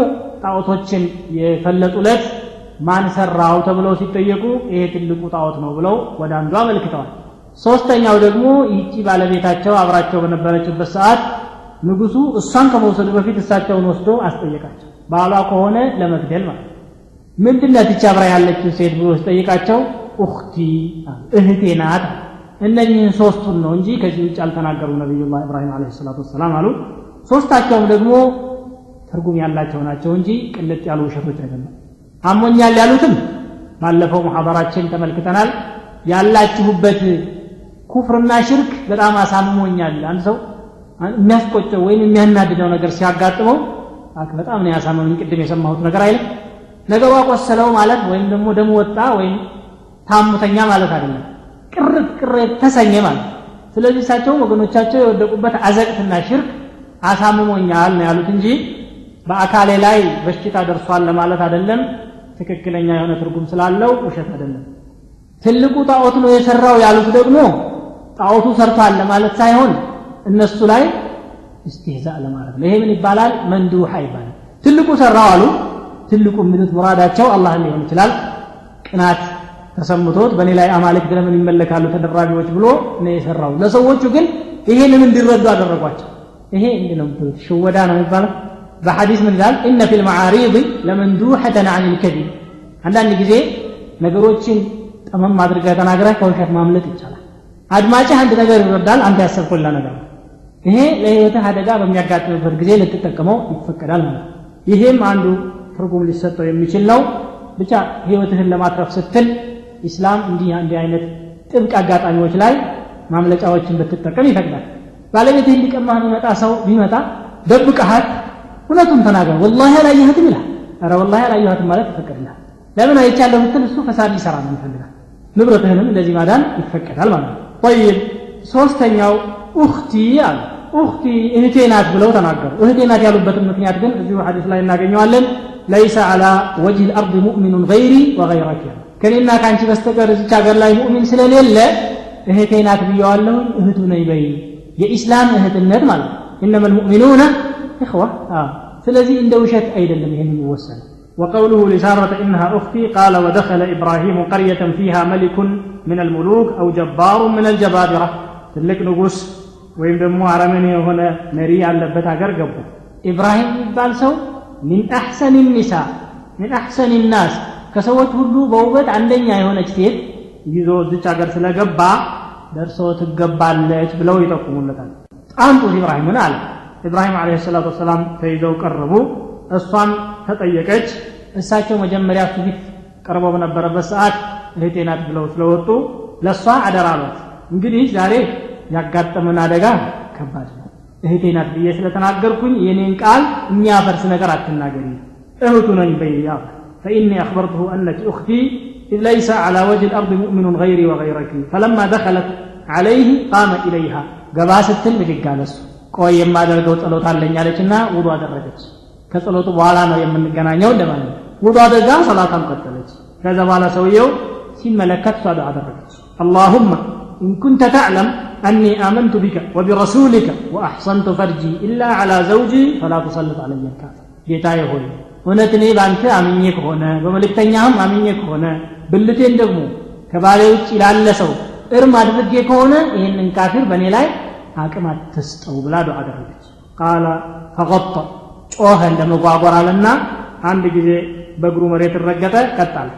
ጣዖቶችን የፈለጡለት ማን ሰራው ተብለው ሲጠየቁ ይሄ ትልቁ ጣዖት ነው ብለው ወደ አንዱ አመልክተዋል። ሶስተኛው ደግሞ ይቺ ባለቤታቸው አብራቸው በነበረችበት ሰዓት ንጉሱ እሷን ከመውሰዱ በፊት እሳቸውን ወስዶ አስጠየቃቸው። ባሏ ከሆነ ለመግደል ማለት ምንድነት ይቺ አብራ ያለችው ሴት ብሎ ሲጠይቃቸው ኡክቲ እህቴ ናት እነኚህን ሶስቱን ነው እንጂ ከዚህ ውጭ አልተናገሩ ነቢዩላህ ኢብራሂም አለ ሰላቱ ወሰላም አሉ። ሶስታቸውም ደግሞ ትርጉም ያላቸው ናቸው እንጂ ቅልጥ ያሉ ውሸቶች አይደለም አሞኛል ያሉትም ባለፈው ሙሐበራችን ተመልክተናል። ያላችሁበት ኩፍርና ሽርክ በጣም አሳምሞኛል። አንድ ሰው የሚያስቆጨው ወይም የሚያናድደው ነገር ሲያጋጥመው በጣም ነው ያሳመመኝ። ቅድም የሰማሁት ነገር አይልም ነገሩ አቆሰለው ማለት ወይም ደግሞ ደሞ ወጣ ወይም ታሙተኛ ማለት አይደለም። ቅርት ቅር ተሰኘ ማለት። ስለዚህ እሳቸው ወገኖቻቸው የወደቁበት አዘቅትና ሽርክ አሳምሞኛል ነው ያሉት እንጂ በአካሌ ላይ በሽታ ደርሷል ለማለት አይደለም። ትክክለኛ የሆነ ትርጉም ስላለው ውሸት አይደለም። ትልቁ ጣዖት ነው የሰራው ያሉት ደግሞ ጣዖቱ ሰርቷል ለማለት ሳይሆን እነሱ ላይ እስትህዛ ለማድረግ ነው። ይሄ ምን ይባላል? መንዱሃ ይባላል ትልቁ ሰራው አሉ። ትልቁ የሚሉት ሙራዳቸው አላህ ሊሆን ይችላል። ቅናት ተሰምቶት በእኔ ላይ አማልክት ለምን ይመለካሉ ተደራቢዎች ብሎ ነው የሰራው። ለሰዎቹ ግን ይሄንን እንዲረዱ አደረጓቸው። ይሄ እንዲህ ነው ሽወዳ ነው የሚባለው? በሐዲስ ምን ይላል? እነ ፊ ልመዓሪድ ለመንዱሐተን አን ልከዚብ አንዳንድ ጊዜ ነገሮችን ጠመም አድርገህ ተናግረህ ከውሸት ማምለጥ ይቻላል። አድማጭህ አንድ ነገር ይረዳል አንተ ያሰብኩላ ነገር ነው። ይሄ ለህይወትህ አደጋ በሚያጋጥምበት ጊዜ ልትጠቀመው ይፈቀዳል ማለት ይሄም አንዱ ትርጉም ሊሰጠው የሚችል ነው። ብቻ ህይወትህን ለማትረፍ ስትል ኢስላም እንዲህ እንዲህ አይነት ጥብቅ አጋጣሚዎች ላይ ማምለጫዎችን ብትጠቀም ይፈቅዳል። ባለቤትህን ሊቀማህ የሚመጣ ሰው ቢመጣ ደብቀሃት እውነቱን ተናገር። ወላሂ አላየህትም ይላል። ኧረ ወላሂ አላየኋትም ማለት ይፈቀድልሃል። ለምን አይቻለሁ ብትል እሱ ፈሳድ ሊሰራ ነው ይፈልጋል። ንብረትህንም እንደዚህ ማዳን ይፈቀዳል ማለት ነው። ጠይብ ሶስተኛው ኡክቲ አሉ። ኡክቲ እህቴ ናት ብለው ተናገሩ። እህቴ ናት ያሉበትን ምክንያት ግን እዚሁ ሐዲስ ላይ እናገኘዋለን። ለይሰ አላ ወጅህ ልአርድ ሙእሚኑን ገይሪ ወገይረክ ከኔና ከአንቺ በስተቀር እዚች ሀገር ላይ ሙእሚን ስለሌለ እህቴ ናት ብየዋለሁ እህቱ ነኝ በይ የኢስላም እህትነት ማለት ነው ኢነማ ልሙእሚኑነ إخوة آه. ስለዚህ እንደ ውሸት አይደለም ይሄን የሚወሰን وقوله لسارة إنها أختي قال ودخل إبراهيم قرية فيها ملك من الملوك أو جبار من الجبابرة ትልቅ ንጉስ ወይም ደግሞ አረመኔ የሆነ መሪ ያለበት ሀገር ገቡ ኢብራሂም የሚባል ሰው ሚን አሕሰን ኒሳ ሚን አሕሰን ናስ ከሰዎች ሁሉ በውበት አንደኛ የሆነች ሴት ይዞ እዚች ሀገር ስለገባ ደርሶ ትገባለች ብለው ይጠቁሙለታል። ጣንጡት ኢብራሂምን አለ። ኢብራሂም አለ ሰላቱ ወሰላም ተይዘው ቀረቡ። እሷም ተጠየቀች። እሳቸው መጀመሪያ ፊት ቀርበው በነበረበት ሰዓት እህቴ ናት ብለው ስለወጡ ለእሷ አደራ አሏት። እንግዲህ ዛሬ ያጋጠመን አደጋ ከባድ ነው። እህቴ ናት ብዬ ስለተናገርኩኝ የኔን ቃል የሚያፈርስ ነገር አትናገሪ። እህቱ ነኝ በይ فإني أخبرته أنك أختي إذ ليس على وجه الأرض مؤمن غيري وغيرك فلما دخلت عليه قام إليها قباس التلم قالس ቆይ የማደርገው ጸሎት አለኝ አለችና ውዱ አደረገች ከጸሎቱ በኋላ ነው የምንገናኘው እንደማለት ውዱ አድርጋ ሰላቷን ቀጠለች ከዛ በኋላ ሰውየው ሲመለከት እሷ ዱዓ አደረገች አላሁመ إن كنت تعلم أني آمنت بك وبرسولك وأحصنت فرجي إلا على زوجي فلا تسلط علي الكافر ጌታዬ ሆይ እውነት እኔ በአንተ አምኜ ከሆነ በመልእክተኛህም አምኜ ከሆነ ብልቴን ደግሞ ከባሌ ውጭ ላለ ሰው እርም አድርጌ ከሆነ ይህንን ካፊር በእኔ ላይ አቅም አትስጠው ብላ ዱዓ አደረገች። ቃለ ፈቀጠ ጮኸ እንደ መጓጓር አለና አንድ ጊዜ በእግሩ መሬት ረገጠ ቀጣል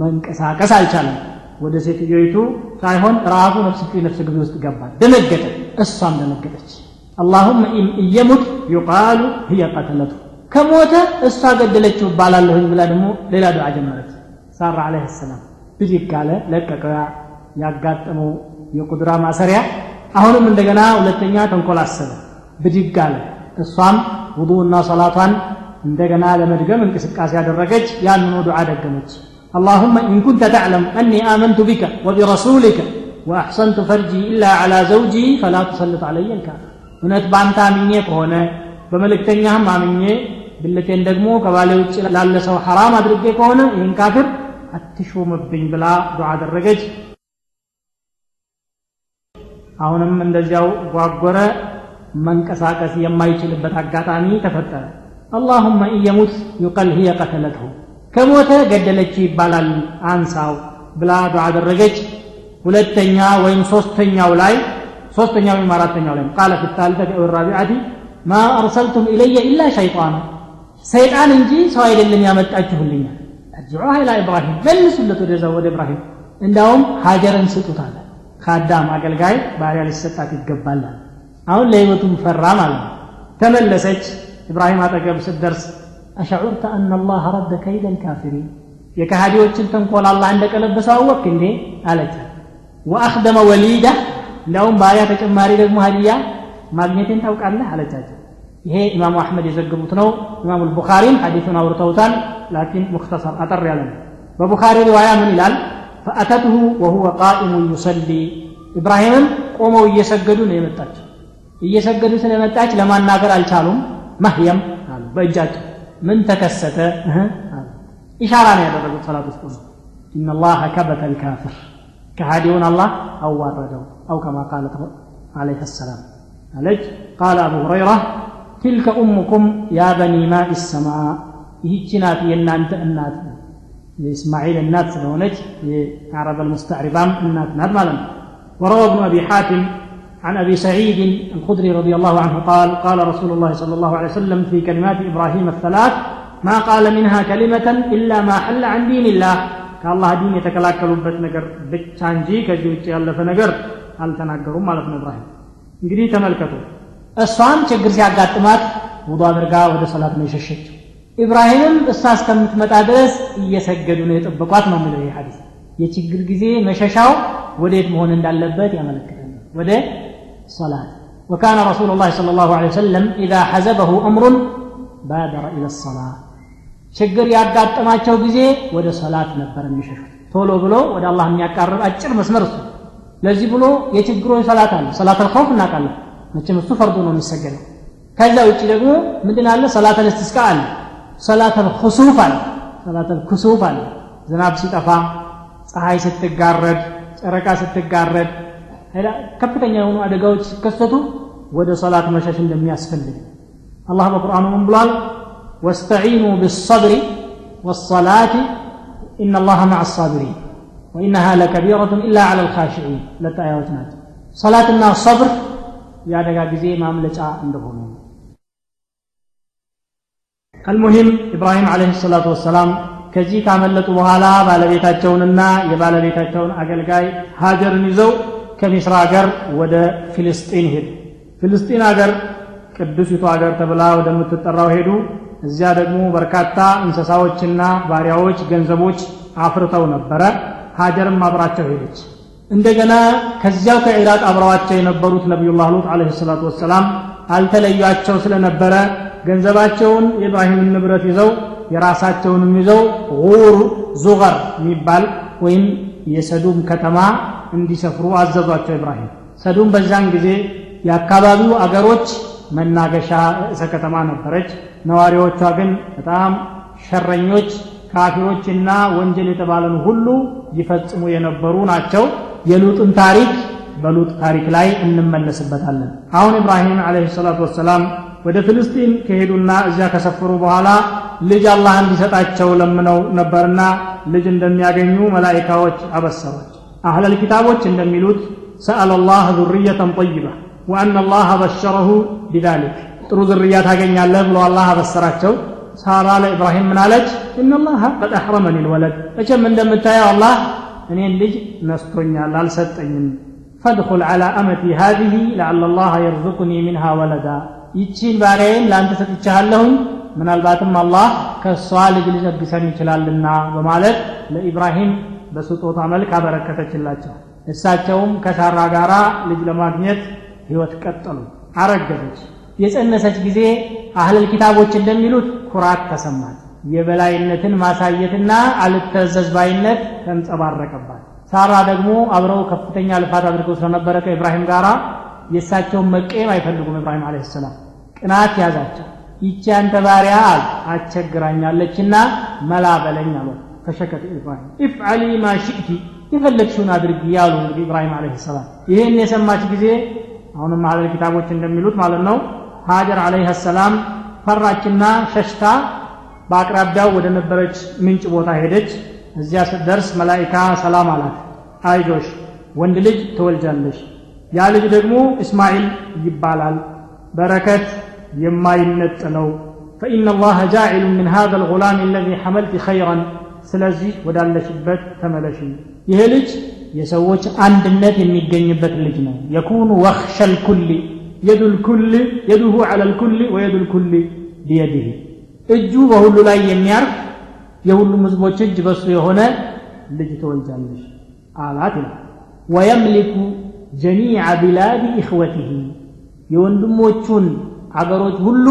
መንቀሳቀስ አልቻለም። ወደ ሴትዮይቱ ሳይሆን ራሱ ነፍስ ነፍስ ግቢ ውስጥ ገባ ደነገጠ። እሷም ደነገጠች። አላሁመ እየሙት ዩቃሉ ህየ ቀተለቱ ከሞተ እሷ ገደለችው እባላለሁኝ ብላ ደግሞ ሌላ ዱዓ ጀመረች ሳራ አለህ ሰላም ብድግ አለ ለቀቀው ያጋጠመው የቁድራ ማሰሪያ አሁንም እንደገና ሁለተኛ ተንኮል አሰበ ብድግ አለ እሷም ውዱእና ሰላቷን እንደገና ለመድገም እንቅስቃሴ ያደረገች ያንኑ ዱዓ ደገመች اللهم إن كنت تعلم أني آمنت بك وبرسولك وأحسنت فرجي إلا على زوجي فلا تسلط علي الكافر እውነት በአንተ አምኜ ከሆነ በመልእክተኛህም አምኜ ብልቴን ደግሞ ከባሌ ውጭ ላለ ሰው ሐራም አድርጌ ከሆነ ይህን ካፍር አትሾምብኝ ብላ ዱዓ አደረገች። አሁንም እንደዚያው ጓጎረ መንቀሳቀስ የማይችልበት አጋጣሚ ተፈጠረ። አላሁመ ኢየሙት ዩቀል ህየ ቀተለትሁ ከሞተ ገደለችው ይባላል አንሳው ብላ ዱዓ አደረገች። ሁለተኛ ወይም ሶስተኛው ላይ ሶስተኛው ወይም አራተኛው ላይ ቃለ ፊ ታልተት አው ራቢዓቲ ማ አርሰልቱም ኢለየ ኢላ ሸይጣና ሰይጣን እንጂ ሰው አይደለም ያመጣችሁልኛ ارجعوها إلى إبراهيم መልሱለት ወደ ዘወደ إبراهيم እንዳውም ሀጀርን ስጡታል ከአዳም አገልጋይ ባሪያ ሊሰጣት ይገባል አሁን ለይወቱም ፈራ ማለት ነው። ተመለሰች። إبراهيم አጠገብ ስትደርስ أشعرت أن الله رد كيد الكافرين يكهدي وجهن تنقول الله عندك لبس أوك إندي على وأخدم وليدة لهم بايا تكمل مريض مهريا ما جنتين توك الله على تاجر ይሄ ኢማሙ አሕመድ የዘገቡት ነው ኢማሙ ልቡኻሪም ሐዲሱን አውርተውታል ላኪን ሙክተሰር አጠር ያለ ነው በቡኻሪ ሪዋያ ምን ይላል ፈአተትሁ ወሁወ ቃኢሙ ዩሰሊ ኢብራሂምም ቆመው እየሰገዱ ነው የመጣቸው እየሰገዱ ስለመጣች ለማናገር አልቻሉም መህየም አሉ በእጃቸው ምን ተከሰተ ኢሻራ ነው ያደረጉት ሰላት ውስጥ ነው إن الله كبت الكافر كهاديون الله أو واردوا أو كما قالت عليه السلام عليك قال أبو هريرة تلك أمكم يا بني ماء السماء يهجنات ينانت النات የእስማኤል እናት ስለሆነች የአረብ አልሙስተዕሪባም እናት ናት ማለት ነው وروى ابن أبي حاتم عن أبي سعيد الخدري رضي الله عنه قال قال رسول الله صلى الله عليه وسلم في كلمات إبراهيم الثلاث ما قال منها كلمة إلا ما حل عن دين الله كالله دين يتكلاكل بت نجر بتشانجي كجوج يالف نجر هل تناقروا مالت إبراهيم እንግዲህ ተመልከቱ እሷም ችግር ሲያጋጥማት ውዱ አድርጋ ወደ ሰላት ነው የሸሸችው ኢብራሂምም እሷ እስከምትመጣ ድረስ እየሰገዱ ነው የጠበቋት ነው የሚለው ይህ ሐዲስ የችግር ጊዜ መሸሻው ወዴት መሆን እንዳለበት ያመለክታል ወደ صلاة وكان رسول الله صلى الله عليه وسلم إذا حزبه أمر بادر إلى الصلاة ችግር ያጋጠማቸው ጊዜ ወደ ሰላት ነበር የሚሸሹት ቶሎ ብሎ ወደ አላህ የሚያቃርብ አጭር መስመር እሱ ለዚህ ብሎ የችግሮች ሰላት አለ ሰላት አልኸውፍ እናውቃለን መቼም እሱ ፈርዱ ነው የሚሰገደው ከዛ ውጭ ደግሞ ምንድን አለ ሰላት አልስትስቃ አለ ሰላት አልኹሱፍ አለ ሰላት አልኩሱፍ አለ ዝናብ ሲጠፋ ፀሐይ ስትጋረድ ጨረቃ ስትጋረድ ከፍተኛ የሆኑ አደጋዎች ሲከሰቱ ወደ ሰላት መሸሽ እንደሚያስፈልግ አላህ በቁርአኑ ምን ብሏል ወስተዒኑ ብሰብሪ ወሰላቲ إن الله مع الصابرين وإنها لكبيرة إلا على الخاشعين لتآيات نات صلاة الصبر يا የአደጋ ጊዜ ማምለጫ እንደሆኑ። አልሙሂም ኢብራሂም አለህ ሰላቱ ወሰላም ከዚህ ካመለጡ በኋላ ባለቤታቸውንና የባለቤታቸውን አገልጋይ ሀጀርን ይዘው ከሚስራ ሀገር ወደ ፊልስጢን ሄዱ። ፊልስጢን ሀገር ቅዱሲቱ ሀገር ተብላ ወደምትጠራው ሄዱ። እዚያ ደግሞ በርካታ እንስሳዎችና ባሪያዎች ገንዘቦች አፍርተው ነበረ። ሀጀርም አብራቸው ሄደች። እንደገና ከዚያው ከኢራቅ አብረዋቸው የነበሩት ነቢዩላህ ሉጥ አለህ ሰላቱ ወሰላም አልተለዩቸው ስለነበረ ገንዘባቸውን የኢብራሂምን ንብረት ይዘው የራሳቸውንም ይዘው ጉር ዙገር የሚባል ወይም የሰዱም ከተማ እንዲሰፍሩ አዘዟቸው ኢብራሂም። ሰዱም በዛን ጊዜ የአካባቢው አገሮች መናገሻ ርዕሰ ከተማ ነበረች። ነዋሪዎቿ ግን በጣም ሸረኞች ካፊሮችና ወንጀል የተባለን ሁሉ ይፈጽሙ የነበሩ ናቸው የሉጥን ታሪክ በሉጥ ታሪክ ላይ እንመለስበታለን። አሁን ኢብራሂም አለህ ሰላቱ ወሰላም ወደ ፍልስጢን ከሄዱና እዚያ ከሰፈሩ በኋላ ልጅ አላህ እንዲሰጣቸው ለምነው ነበርና ልጅ እንደሚያገኙ መላኢካዎች አበሰሯቸው። አህለል ኪታቦች እንደሚሉት ሰአለ ላህ ዙርየተን ጠይባ ወአና ላህ በሸረሁ ቢዛሊክ ጥሩ ዝርያ ታገኛለህ ብሎ አላህ አበሰራቸው። ሳራ ለኢብራሂም ምን አለች? እናላህ ቀድ አሕረመኒ ልወለድ መቼም እንደምታየው አላህ እኔን ልጅ ነስቶኛል አልሰጠኝም። ፈድኹል ዓላ አመቲ ሃዚህ ለዓለ ላህ የርዙቁኒ ሚንሃ ወለዳ። ይቺን ባሪያዬን ለአንተ ሰጥቻለሁኝ። ምናልባትም አላህ ከእሷ ልጅ ሊለግሰን ይችላልና በማለት ለኢብራሂም በስጦታ መልክ አበረከተችላቸው። እሳቸውም ከሳራ ጋር ልጅ ለማግኘት ህይወት ቀጠሉ አረገዘች። የጸነሰች ጊዜ አህለል ኪታቦች እንደሚሉት ኩራት ተሰማት የበላይነትን ማሳየትና አልተዘዝ ባይነት ተንጸባረቀባት። ሳራ ደግሞ አብረው ከፍተኛ ልፋት አድርገው ስለነበረ ከኢብራሂም ጋር የእሳቸውን መቀየም አይፈልጉም ኢብራሂም አለ ሰላም። ቅናት ያዛቸው። ይቺ አንተ ባሪያ አል አስቸግራኛለችና መላ በለኝ አሉ ፈሸከት ኢብራሂም። ኢፍዓሊ ማ ሽእቲ የፈለግሽውን አድርጊ ያሉ እንግዲህ ኢብራሂም አለ ሰላም። ይህን የሰማች ጊዜ አሁንም አህለል ኪታቦች እንደሚሉት ማለት ነው ሀጀር አለይህ ሰላም ፈራችና ሸሽታ በአቅራቢያው ወደ ነበረች ምንጭ ቦታ ሄደች እዚያ ስትደርስ መላኢካ ሰላም አላት አይዞሽ ወንድ ልጅ ትወልጃለሽ ያ ልጅ ደግሞ እስማኤል ይባላል በረከት የማይነጥለው فإن الله جاعل من هذا الغلام الذي حملت خيرا ስለዚህ ወዳለሽበት ተመለሽ ይሄ ልጅ የሰዎች አንድነት የሚገኝበት ልጅ ነው የኩኑ ወኽሸ ልኩል የዱ ልኩል የዱሁ ዐለ ልኩል ወየዱ ልኩል ቢየድህ እጁ በሁሉ ላይ የሚያርፍ የሁሉም ህዝቦች እጅ በሱ የሆነ ልጅ ትወልጃለሽ አላት ይላል ወየምሊኩ ጀሚዕ ቢላድ ኢኽወቲህ የወንድሞቹን አገሮች ሁሉ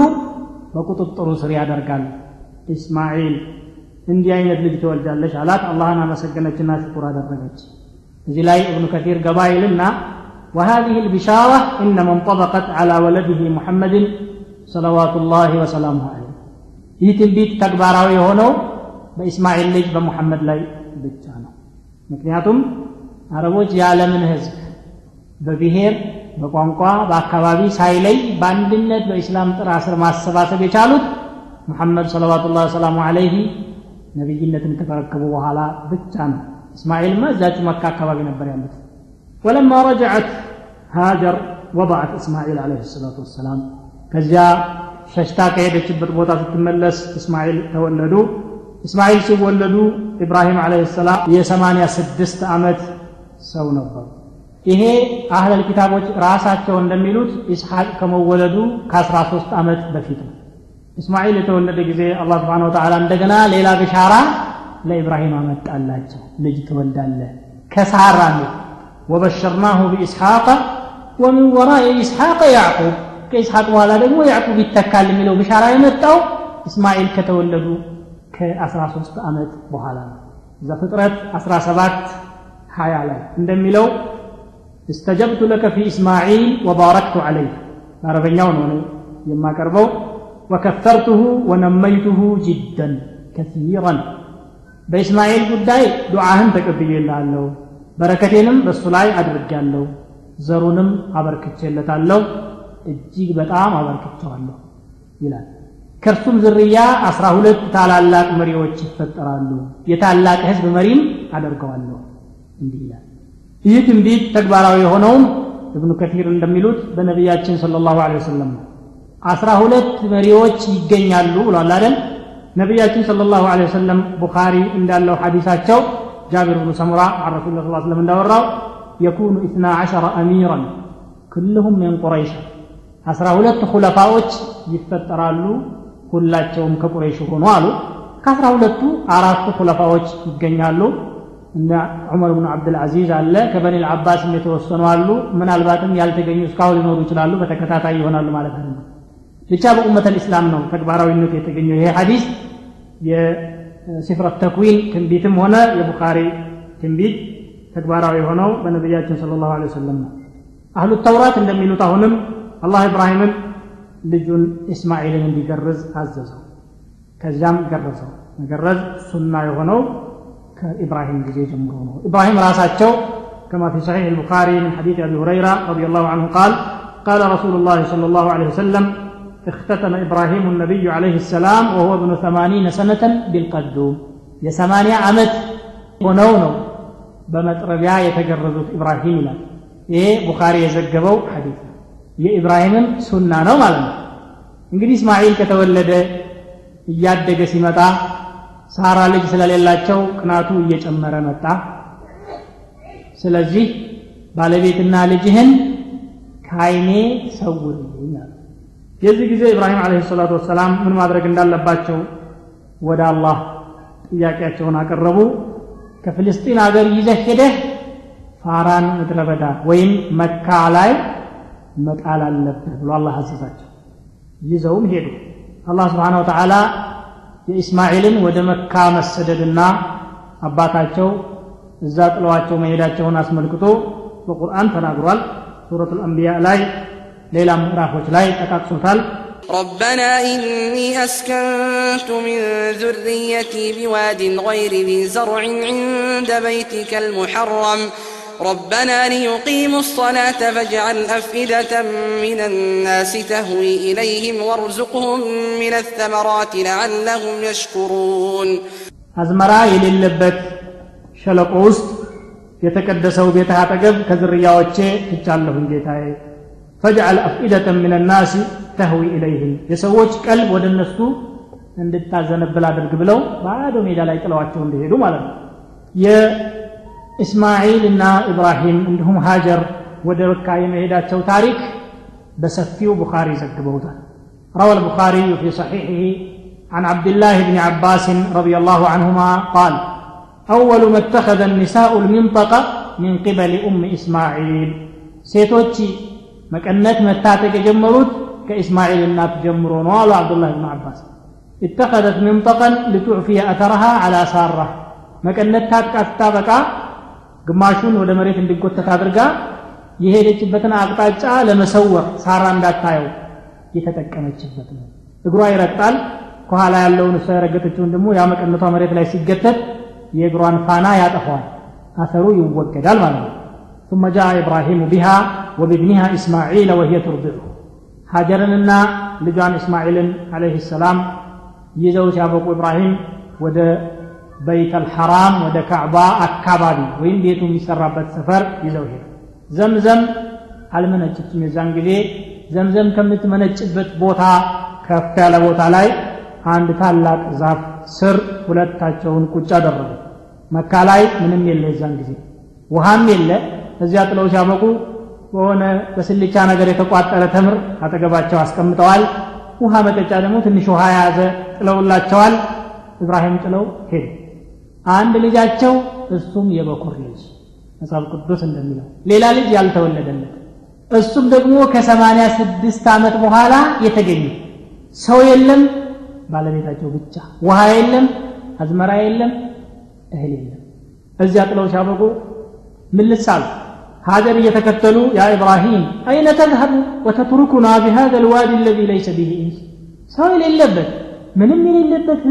በቁጥጥሩ ስር ያደርጋል ኢስማኤል እንዲህ አይነት ልጅ ትወልዳለች አላት አላህን አመሰገነችና ሽኩር አደረገች እዚህ ላይ እብኑ ከቲር ገባ ይልና وهذه البشارة إنما انطبقت على ولده محمد صلوات الله وسلامه عليه ይህ ትንቢት ተግባራዊ የሆነው በኢስማኤል ልጅ በሙሐመድ ላይ ብቻ ነው። ምክንያቱም አረቦች የዓለምን ህዝብ በብሔር በቋንቋ በአካባቢ ሳይለይ በአንድነት በኢስላም ጥራ ስር ማሰባሰብ የቻሉት ሙሐመድ ሰለዋቱላ ሰላሙ አለይህ ነቢይነትን ከተረከቡ በኋላ ብቻ ነው። እስማኤልማ እዛችሁ መካ አካባቢ ነበር ያሉት። ወለማ ረጃዐት ሃጀር ወضعት እስማኤል አለህ ሰላቱ ወሰላም። ከዚያ ሸሽታ ከሄደችበት ቦታ ስትመለስ እስማኤል ተወለዱ። እስማኤል ሲወለዱ ኢብራሂም አለህ ሰላም የሰማንያ ስድስት ዓመት ሰው ነበሩ። ይሄ አህለል ኪታቦች ራሳቸው እንደሚሉት ኢስሐቅ ከመወለዱ ከ13 ዓመት በፊት ነው። እስማኤል የተወለደ ጊዜ አላህ ስብሓን ወተዓላ እንደገና ሌላ ብሻራ ለኢብራሂም አመጣላቸው። ልጅ ትወልዳለ ከሳራ ነው። ወበሸርናሁ ቢኢስሐቀ ወሚን ወራኢ ኢስሐቀ ያዕቁብ ከኢስሐቅ በኋላ ደግሞ ያዕቁብ ይተካል የሚለው ብሻራ የመጣው እስማኤል ከተወለዱ ከ13 ዓመት በኋላ ነው ዘፍጥረት 17 20 ላይ እንደሚለው استجبت لك في إسماعيل وباركت عليه عربياون ነው የማቀርበው وكثرته ونميته جدا كثيرا በኢስማኤል ጉዳይ ዱዓህን ተቀብዬልሃለሁ በረከቴንም በእሱ ላይ አድርጌያለሁ ዘሩንም አበርክቼለታለሁ እጅግ በጣም አበርክቸዋለሁ ይላል። ከእርሱም ዝርያ አስራ ሁለት ታላላቅ መሪዎች ይፈጠራሉ። የታላቅ ህዝብ መሪም አደርገዋለሁ እንዲህ ይላል። ይህ ትንቢት ተግባራዊ የሆነውም እብኑ ከፊር እንደሚሉት በነቢያችን ስለ ላሁ ወሰለም ነው። አስራ ሁለት መሪዎች ይገኛሉ ብሏል አይደል? ነቢያችን ስለ ላሁ ወሰለም ቡኻሪ እንዳለው ሐዲሳቸው ጃቢር ብኑ ሰሙራ አን ረሱል ስ ስለም እንዳወራው የኩኑ ኢትና ዓሸረ አሚራን ክልሁም ምን ቁረይሻ አስራ ሁለት ሁለፋዎች ይፈጠራሉ። ሁላቸውም ከቁረይሽ ሆኑ አሉ። ከአስራ ሁለቱ አራቱ ሁለፋዎች ይገኛሉ። እነ ዑመር ብኑ አብድልዓዚዝ አለ። ከበኒ ልዓባስም የተወሰኑ አሉ። ምናልባትም ያልተገኙ እስካሁን ሊኖሩ ይችላሉ። በተከታታይ ይሆናሉ ማለት ነው። ብቻ በኡመት ልእስላም ነው ተግባራዊነቱ የተገኘው። ይሄ ሐዲስ የሲፍረት ተክዊን ትንቢትም ሆነ የቡኻሪ ትንቢት ተግባራዊ የሆነው በነቢያችን ስለ ላሁ ወሰለም ነው። አህሉ ተውራት እንደሚሉት አሁንም አላህ ኢብራሂምን ልጁን እስማኤልን እንዲገርዝ አዘዘው ከዚያም ገረዘው መገረዝ ሱና የሆነው ከኢብራሂም ጊዜ ጀምሮ ነው ኢብራሂም ራሳቸው كما في صحيح البخاري من حديث أبي هريرة رضي الله عنه قال قال رسول الله صلى الله عليه وسلم اختتم إبراهيم النبي عليه السلام وهو ابن ثمانين سنة بالقدوم የሰማንያ ዓመት ሆነው ነው በመጥረቢያ የተገረዙት ኢብራሂም ይላል ይሄ ቡኻሪ የዘገበው ሐዲስ ነው የኢብራሂምን ሱና ነው ማለት ነው። እንግዲህ እስማኤል ከተወለደ እያደገ ሲመጣ ሳራ ልጅ ስለሌላቸው ቅናቱ እየጨመረ መጣ። ስለዚህ ባለቤትና ልጅህን ከአይኔ ሰውርልኝ አለ። የዚህ ጊዜ ኢብራሂም አለህ ሰላቱ ወሰላም ምን ማድረግ እንዳለባቸው ወደ አላህ ጥያቄያቸውን አቀረቡ። ከፍልስጢን አገር ይዘህ ሄደህ ፋራን ምድረ በዳ ወይም መካ ላይ መጣል አለብህ ብሎ አላህ አዘዛቸው ይዘውም ሄዱ አላህ ስብሓን ወተዓላ የኢስማኤልን ወደ መካ መሰደድና አባታቸው እዛ ጥለዋቸው መሄዳቸውን አስመልክቶ በቁርአን ተናግሯል ሱረቱ ልአንቢያ ላይ ሌላ ምዕራፎች ላይ ጠቃቅሶታል ربنا إني أسكنت من ذريتي بواد غير ذي زرع عند بيتك المحرم ربنا ليقيموا الصلاة فاجعل أفئدة من الناس تهوي إليهم وارزقهم من الثمرات لعلهم يشكرون አዝመራ የሌለበት ሸለቆ ውስጥ የተቀደሰው ቤት አጠገብ ከዝርያዎቼ ትቻለሁኝ ጌታዬ ፈጅዐል አፍኢደተን ምን ናሲ ተህዊ ኢለይህም የሰዎች ቀልብ ወደ እነሱ እንድታዘነብል አድርግ ብለው ባዶ ሜዳ ላይ ጥለዋቸው እንደሄዱ ማለት ነው የእስማዒል እና ኢብራሂም እንዲሁም ሃጀር ወደ መካ የመሄዳቸው ታሪክ በሰፊው ቡኻሪ ዘግበውታል روى البخاري في صحيحه عن عبد الله بن عباس رضي الله عنهما قال أول ما اتخذ النساء المنطقة من قبل أم إسماعيل سيتوتشي مكنت متاتك جمروت كإسماعيل النات جمرون وقال عبد الله بن عباس اتخذت منطقا لتعفي أثرها على سارة مكنت تاتك أتابك ግማሹን ወደ መሬት እንዲጎተት አድርጋ የሄደችበትን አቅጣጫ ለመሰወር ሳራ እንዳታየው የተጠቀመችበት ነው እግሯ ይረግጣል ከኋላ ያለውን እሷ የረገጠችውን ደግሞ ያ መቀነቷ መሬት ላይ ሲገተት የእግሯን ፋና ያጠፋዋል አፈሩ ይወገዳል ማለት ነው ثم جاء إبراهيم بها وبابنها إسماعيل وهي ترضعه ሀጀርንና ልጇን እስማኤልን አለህ ሰላም ይዘው ሲያበቁ ኢብራሂም ወደ በይት አልሐራም ወደ ካዕባ አካባቢ ወይም ቤቱ የሚሰራበት ሰፈር ይዘው ሄዱ። ዘምዘም አልመነጭችም። የዛን ጊዜ ዘምዘም ከምትመነጭበት ቦታ ከፍ ያለ ቦታ ላይ አንድ ታላቅ ዛፍ ስር ሁለታቸውን ቁጭ አደረጉ። መካ ላይ ምንም የለ የዛን ጊዜ። ውሃም የለ። እዚያ ጥለው ሲያበቁ በሆነ በስልቻ ነገር የተቋጠረ ተምር አጠገባቸው አስቀምጠዋል። ውሃ መጠጫ ደግሞ ትንሽ ውሃ የያዘ ጥለውላቸዋል። ኢብራሂም ጥለው ሄዱ አንድ ልጃቸው እሱም የበኩር ልጅ መጽሐፍ ቅዱስ እንደሚለው ሌላ ልጅ ያልተወለደለት። እሱም ደግሞ ከሰማንያ ስድስት ዓመት በኋላ የተገኘ ሰው የለም ባለቤታቸው ብቻ ውሃ የለም አዝመራ የለም እህል የለም። እዚያ ጥለው ሲያበቁ ምልስ ሀገር እየተከተሉ ያ ኢብራሂም አይነ ተዝሀቡ ወተትሩኩና ቢሃዘ ልዋዲ ለዚ ለይሰ ቢህ ሰው የሌለበት ምንም የሌለበት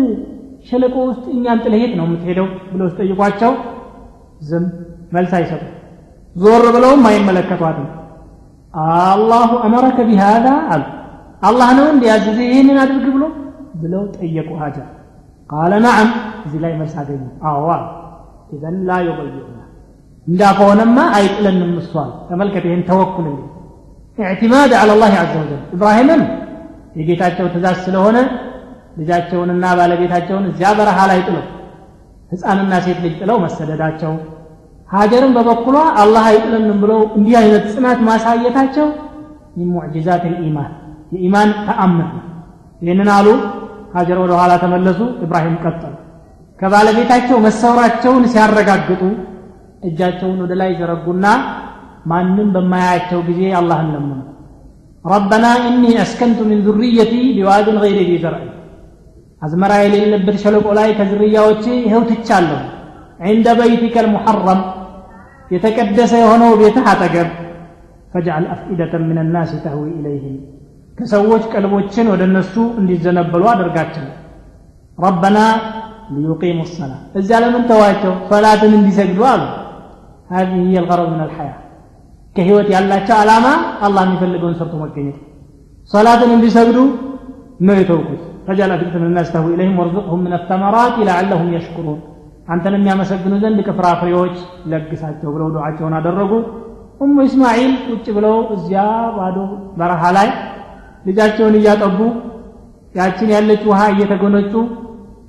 ሸለቆ ውስጥ እኛን ጥለህ የት ነው የምትሄደው? ብለው ሲጠይቋቸው ዝም መልስ አይሰጡ ዞር ብለውም አይመለከቷትም። አላሁ አመረከ ቢሃذا አሉ። አላህ ነው እንዲ ይህንን አድርግ ብሎ? ብለው ጠየቁ ሀጀር ቃለ ነዓም እዚህ ላይ መልስ አገኙ። አዎ ኢዘን ላ ዩበይዑና እንዳ ከሆነማ አይጥለንም እሷል ተመልከት ይህን ተወኩል እንግዲህ ኢዕቲማድ አላ ላህ አዘ ወጀል። ኢብራሂምም የጌታቸው ትእዛዝ ስለሆነ ልጃቸውንና ባለቤታቸውን እዚያ በረሃ ላይ ጥለው ህፃንና ሴት ልጅ ጥለው መሰደዳቸው ሀጀርን በበኩሏ አላህ አይጥለንም ብለው እንዲህ አይነት ጽናት ማሳየታቸው من معجزات الإيمان የኢማን ተአምር ነው። ይህንን አሉ። ሀጀር ወደ ኋላ ተመለሱ። ኢብራሂም ቀጠሉ። ከባለቤታቸው መሰወራቸውን ሲያረጋግጡ እጃቸውን ወደ ላይ ዘረጉና ማንም በማያያቸው ጊዜ አላህን ለመኑ። ربنا إني أسكنت من ذريتي بواد غير ذي زرع አዝመራ የሌለበት ሸለቆ ላይ ከዝርያዎች ይኸውትቻለሁ عند بيتك المحرم. يتكدس يهونو بيتها تقب. فاجعل أفئدة من الناس تهوي إليهم. كسووج كالبوتشن ودن النسو اندي الزنبلوا درقاتشن ربنا ليقيم الصلاة. الزالة من تواجه فلا تنين دي سجدوال هذه هي الغرض من الحياة. كهوة الله تعالى ما الله مفلقون سرطو مكينة صلاة من دي سجدو ما ፈጃለ ፊትነ الناس تهوي إليهم وارزقهم من الثمرات لعلهم يشكرون አንተን የሚያመሰግኑ ዘንድ ከፍራፍሬዎች ለግሳቸው ብለው ዱዓቸውን አደረጉ ኡሙ እስማኤል ቁጭ ብለው እዚያ ባዶ በረሃ ላይ ልጃቸውን እያጠቡ ያችን ያለች ውሃ እየተጎነጩ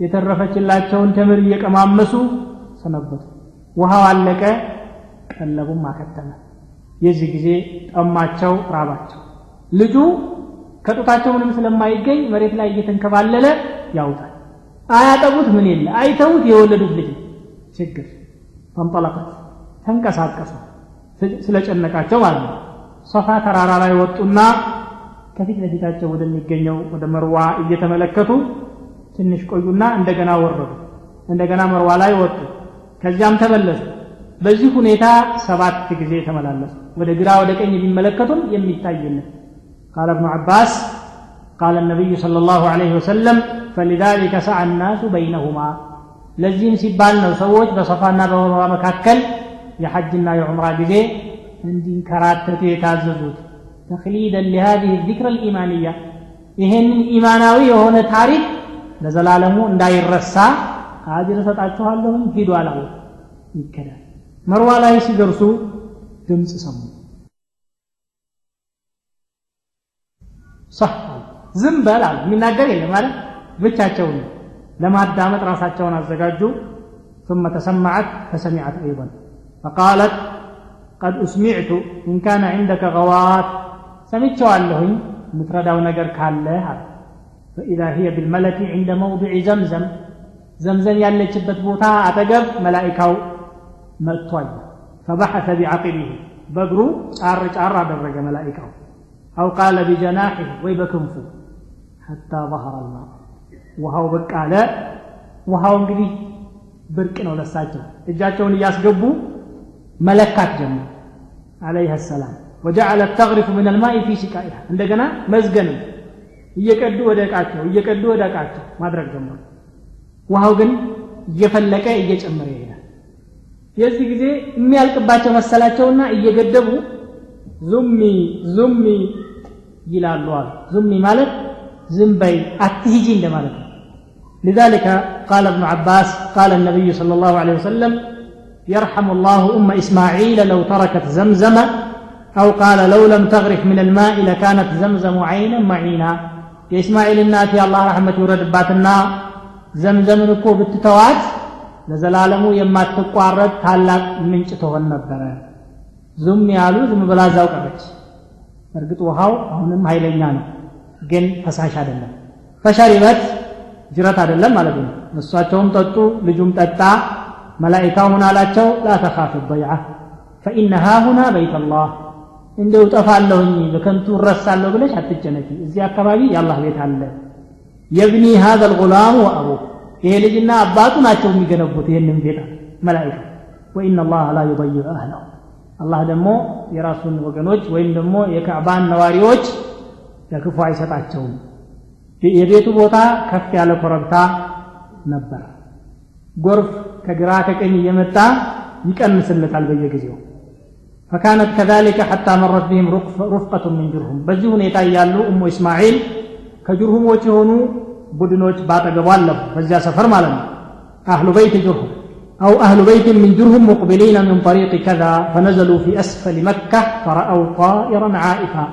የተረፈችላቸውን ተምር እየቀማመሱ ሰነበቱ ውሃው አለቀ ቀለቡም አከተመ የዚህ ጊዜ ጠማቸው ራባቸው ልጁ ከጡታቸው ምንም ስለማይገኝ መሬት ላይ እየተንከባለለ ያውጣል። አያጠቡት ምን የለ አይተውት የወለዱት ልጅ ችግር ፈንጠለቀት ተንቀሳቀሱ ስለጨነቃቸው ማለት ነው። ሶፋ ተራራ ላይ ወጡና ከፊት ለፊታቸው ወደሚገኘው ወደ መርዋ እየተመለከቱ ትንሽ ቆዩና እንደገና ወረዱ። እንደገና መርዋ ላይ ወጡ። ከዚያም ተመለሱ። በዚህ ሁኔታ ሰባት ጊዜ ተመላለሱ። ወደ ግራ ወደ ቀኝ ቢመለከቱም የሚታይልን قال ابن عباس قال النبي صلى الله عليه وسلم فلذلك سعى الناس بينهما ለዚህም ሲባል ነው ሰዎች በሰፋና በመርዋ መካከል የሐጅና የዑምራ ጊዜ እንዲንከራተቱ የታዘዙት ተክሊደን ሊሃዚህ ዚክር ልኢማንያ ይሄንን ኢማናዊ የሆነ ታሪክ ለዘላለሙ እንዳይረሳ አጅር እሰጣችኋለሁም ሂዱ አላው ይከዳል መርዋ ላይ ሲደርሱ ድምፅ ሰሙ ሰህ ዝም በል አሉ የሚናገር የለም ማለት ብቻቸውን ለማዳመጥ ራሳቸውን አዘጋጁ ثم تسمعت فسمعت أيضا فقالت قد أسمعت إن كان عندك غوات سمعت والله مترداو نجر كالله فإذا هي بالملك عند موضع زمزم زمزم ያለችበት ቦታ አጠገብ መላኢካው መጥቷል فبحث بعقبه በእግሩ ጫር ጫር አደረገ መላኢካው أو قال بجناحه ወይ በክንፉ حتى ظهر الماء ውሃው ብቅ አለ ውሃው እንግዲህ ብርቅ ነው ለሳቸው እጃቸውን እያስገቡ መለካት ጀመሩ عليه السلام وجعلت تغرف من الماء في سقائها እንደገና መዝገንም እየቀዱ ወደ እቃቸው እየቀዱ ወደ እቃቸው ማድረግ ጀመሩ ውሃው ግን እየፈለቀ እየጨመረ ይሄዳል የዚህ ጊዜ የሚያልቅባቸው መሰላቸውና እየገደቡ ዙሚ ዙሚ ይላሉ አሉ ዙሚ ማለት ዝም በይ አትሂጂ እንደማለት ነው لذلك قال ابن عباس قال النبي صلى الله عليه وسلم يرحم الله أم إسماعيل لو تركت زمزم أو قال لو لم تغرف من الماء لكانت زمزم عينا معينا የእስማኤል እናት የአላህ ረሕመት ይውረድባትና ዘምዘምን እኮ ብትተዋት ለዘላለሙ የማትቋረጥ ታላቅ ምንጭ ትሆን ነበረ ዙም ያሉ ዝም ብላ እዛው ቀረች እርግጥ ውሃው አሁንም ኃይለኛ ነው ግን ፈሳሽ አይደለም። ፈሸሪበት ጅረት አይደለም ማለት ነው። እሷቸውም ጠጡ ልጁም ጠጣ። መላኢካው ምን አላቸው? ላ ተኻፍ በይዓ ፈኢነሃ ሁና በይት አላህ እንደው ጠፋለሁኝ በከንቱ እረሳለሁ ብለሽ አትጨነቂ። እዚህ አካባቢ የአላህ ቤት አለ። የብኒ ሀዘ ልጉላሙ ወአቡ ይሄ ልጅና አባቱ ናቸው የሚገነቡት ይህንን ቤት መላኢካ። ወኢነ አላህ ላ ዩضይዕ አህለሁ አላህ ደግሞ የራሱን ወገኖች ወይም ደግሞ የካዕባን ነዋሪዎች ለክፉ አይሰጣቸውም የቤቱ ቦታ ከፍ ያለ ኮረብታ ነበር ጎርፍ ከግራ ከቀኝ እየመጣ ይቀንስለታል በየጊዜው فكانت كذلك حتى مرت بهم رفقة من جرهم በዚህ ሁኔታ እያሉ ኡሙ እስማኤል ከጅርሁሞች የሆኑ ቡድኖች ባጠገቡ አለፉ በዚያ ሰፈር ማለት ነው አህሉ በይት ጅርሁም أو أهل بيت من درهم مقبلين من طريق كذا فنزلوا في أسفل مكة فرأوا طائرا عائفا.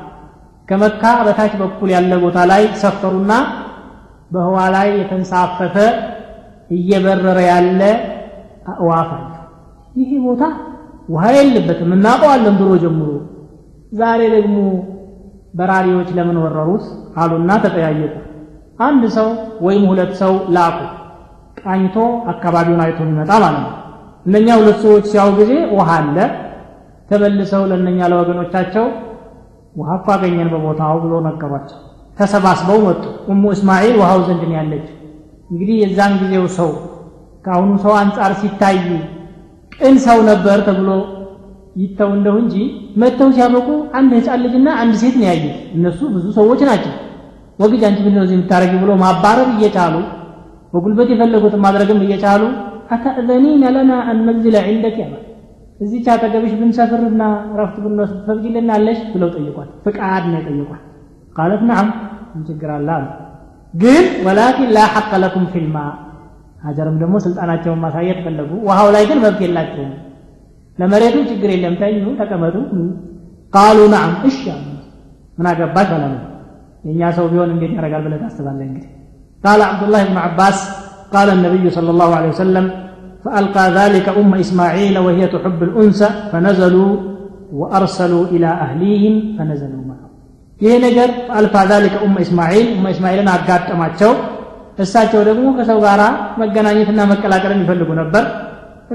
كمكة بتاك بقول يا الله تعالى سفرنا بهو على يتنسافف هي برر يا إيه بوتا وهاي اللبت من ناقوا اللهم درو جمرو ዛሬ ደግሞ በራሪዎች ለምን ወረሩት? አሉና ተጠያየቁ። አንድ ሰው ወይም ሁለት ሰው ላኩ። ቃኝቶ አካባቢውን አይቶ የሚመጣ ማለት ነው። እነኛ ሁለት ሰዎች ሲያው ጊዜ ውሃ አለ። ተመልሰው ለእነኛ ለወገኖቻቸው ውሃ እኮ አገኘን በቦታው ብሎ ነገሯቸው። ተሰባስበው መጡ። ኡሙ እስማኤል ውሃው ዘንድ ነው ያለች እንግዲህ የዛን ጊዜው ሰው ከአሁኑ ሰው አንጻር ሲታይ ቅን ሰው ነበር ተብሎ ይተው እንደው እንጂ መጥተው ሲያበቁ አንድ ህፃን ልጅና አንድ ሴት ነው ያዩት እነሱ ብዙ ሰዎች ናቸው። ወግጅ አንቺ ምንድን ነው እዚህ የምታደርጊ ብሎ ማባረር እየቻሉ በጉልበት የፈለጉትን ማድረግም እየቻሉ አተእዘኒነ ለና አን ነንዝለ ዒንደክ ያለ እዚች አጠገብሽ ብንሰፍርና ረፍት ብንወስድ ትፈቅጂልናለሽ ብለው ጠይቋል። ፍቃድ ነው የጠየቋል ቃለት ችግር አለ አሉ። ግን ወላኪን ላ ሐቀ ለኩም ፊልማ ሀጀርም ደግሞ ስልጣናቸውን ማሳየት ፈለጉ። ውሃው ላይ ግን መብት የላቸውም። ለመሬቱ ችግር የለም ተኙ ተቀመጡ። ቃሉ ነዓም እሺ ምን አገባሽ አለ የእኛ ሰው ቢሆን እንዴት ያደርጋል ብለህ ታስባለህ እንግዲህ قال عبد الله بن عباس قال النبي صلى الله عليه وسلم فألقى ذلك أم إسماعيل وهي تحب الأنثى فنزلوا وأرسلوا إلى أهليهم فنزلوا معه ይህ ነገር አልፋ ዛሊከ ኡመ እስማኤል ኡመ እስማኤልን አጋጠማቸው እሳቸው ደግሞ ከሰው ጋር መገናኘትና መቀላቀልን ይፈልጉ ነበር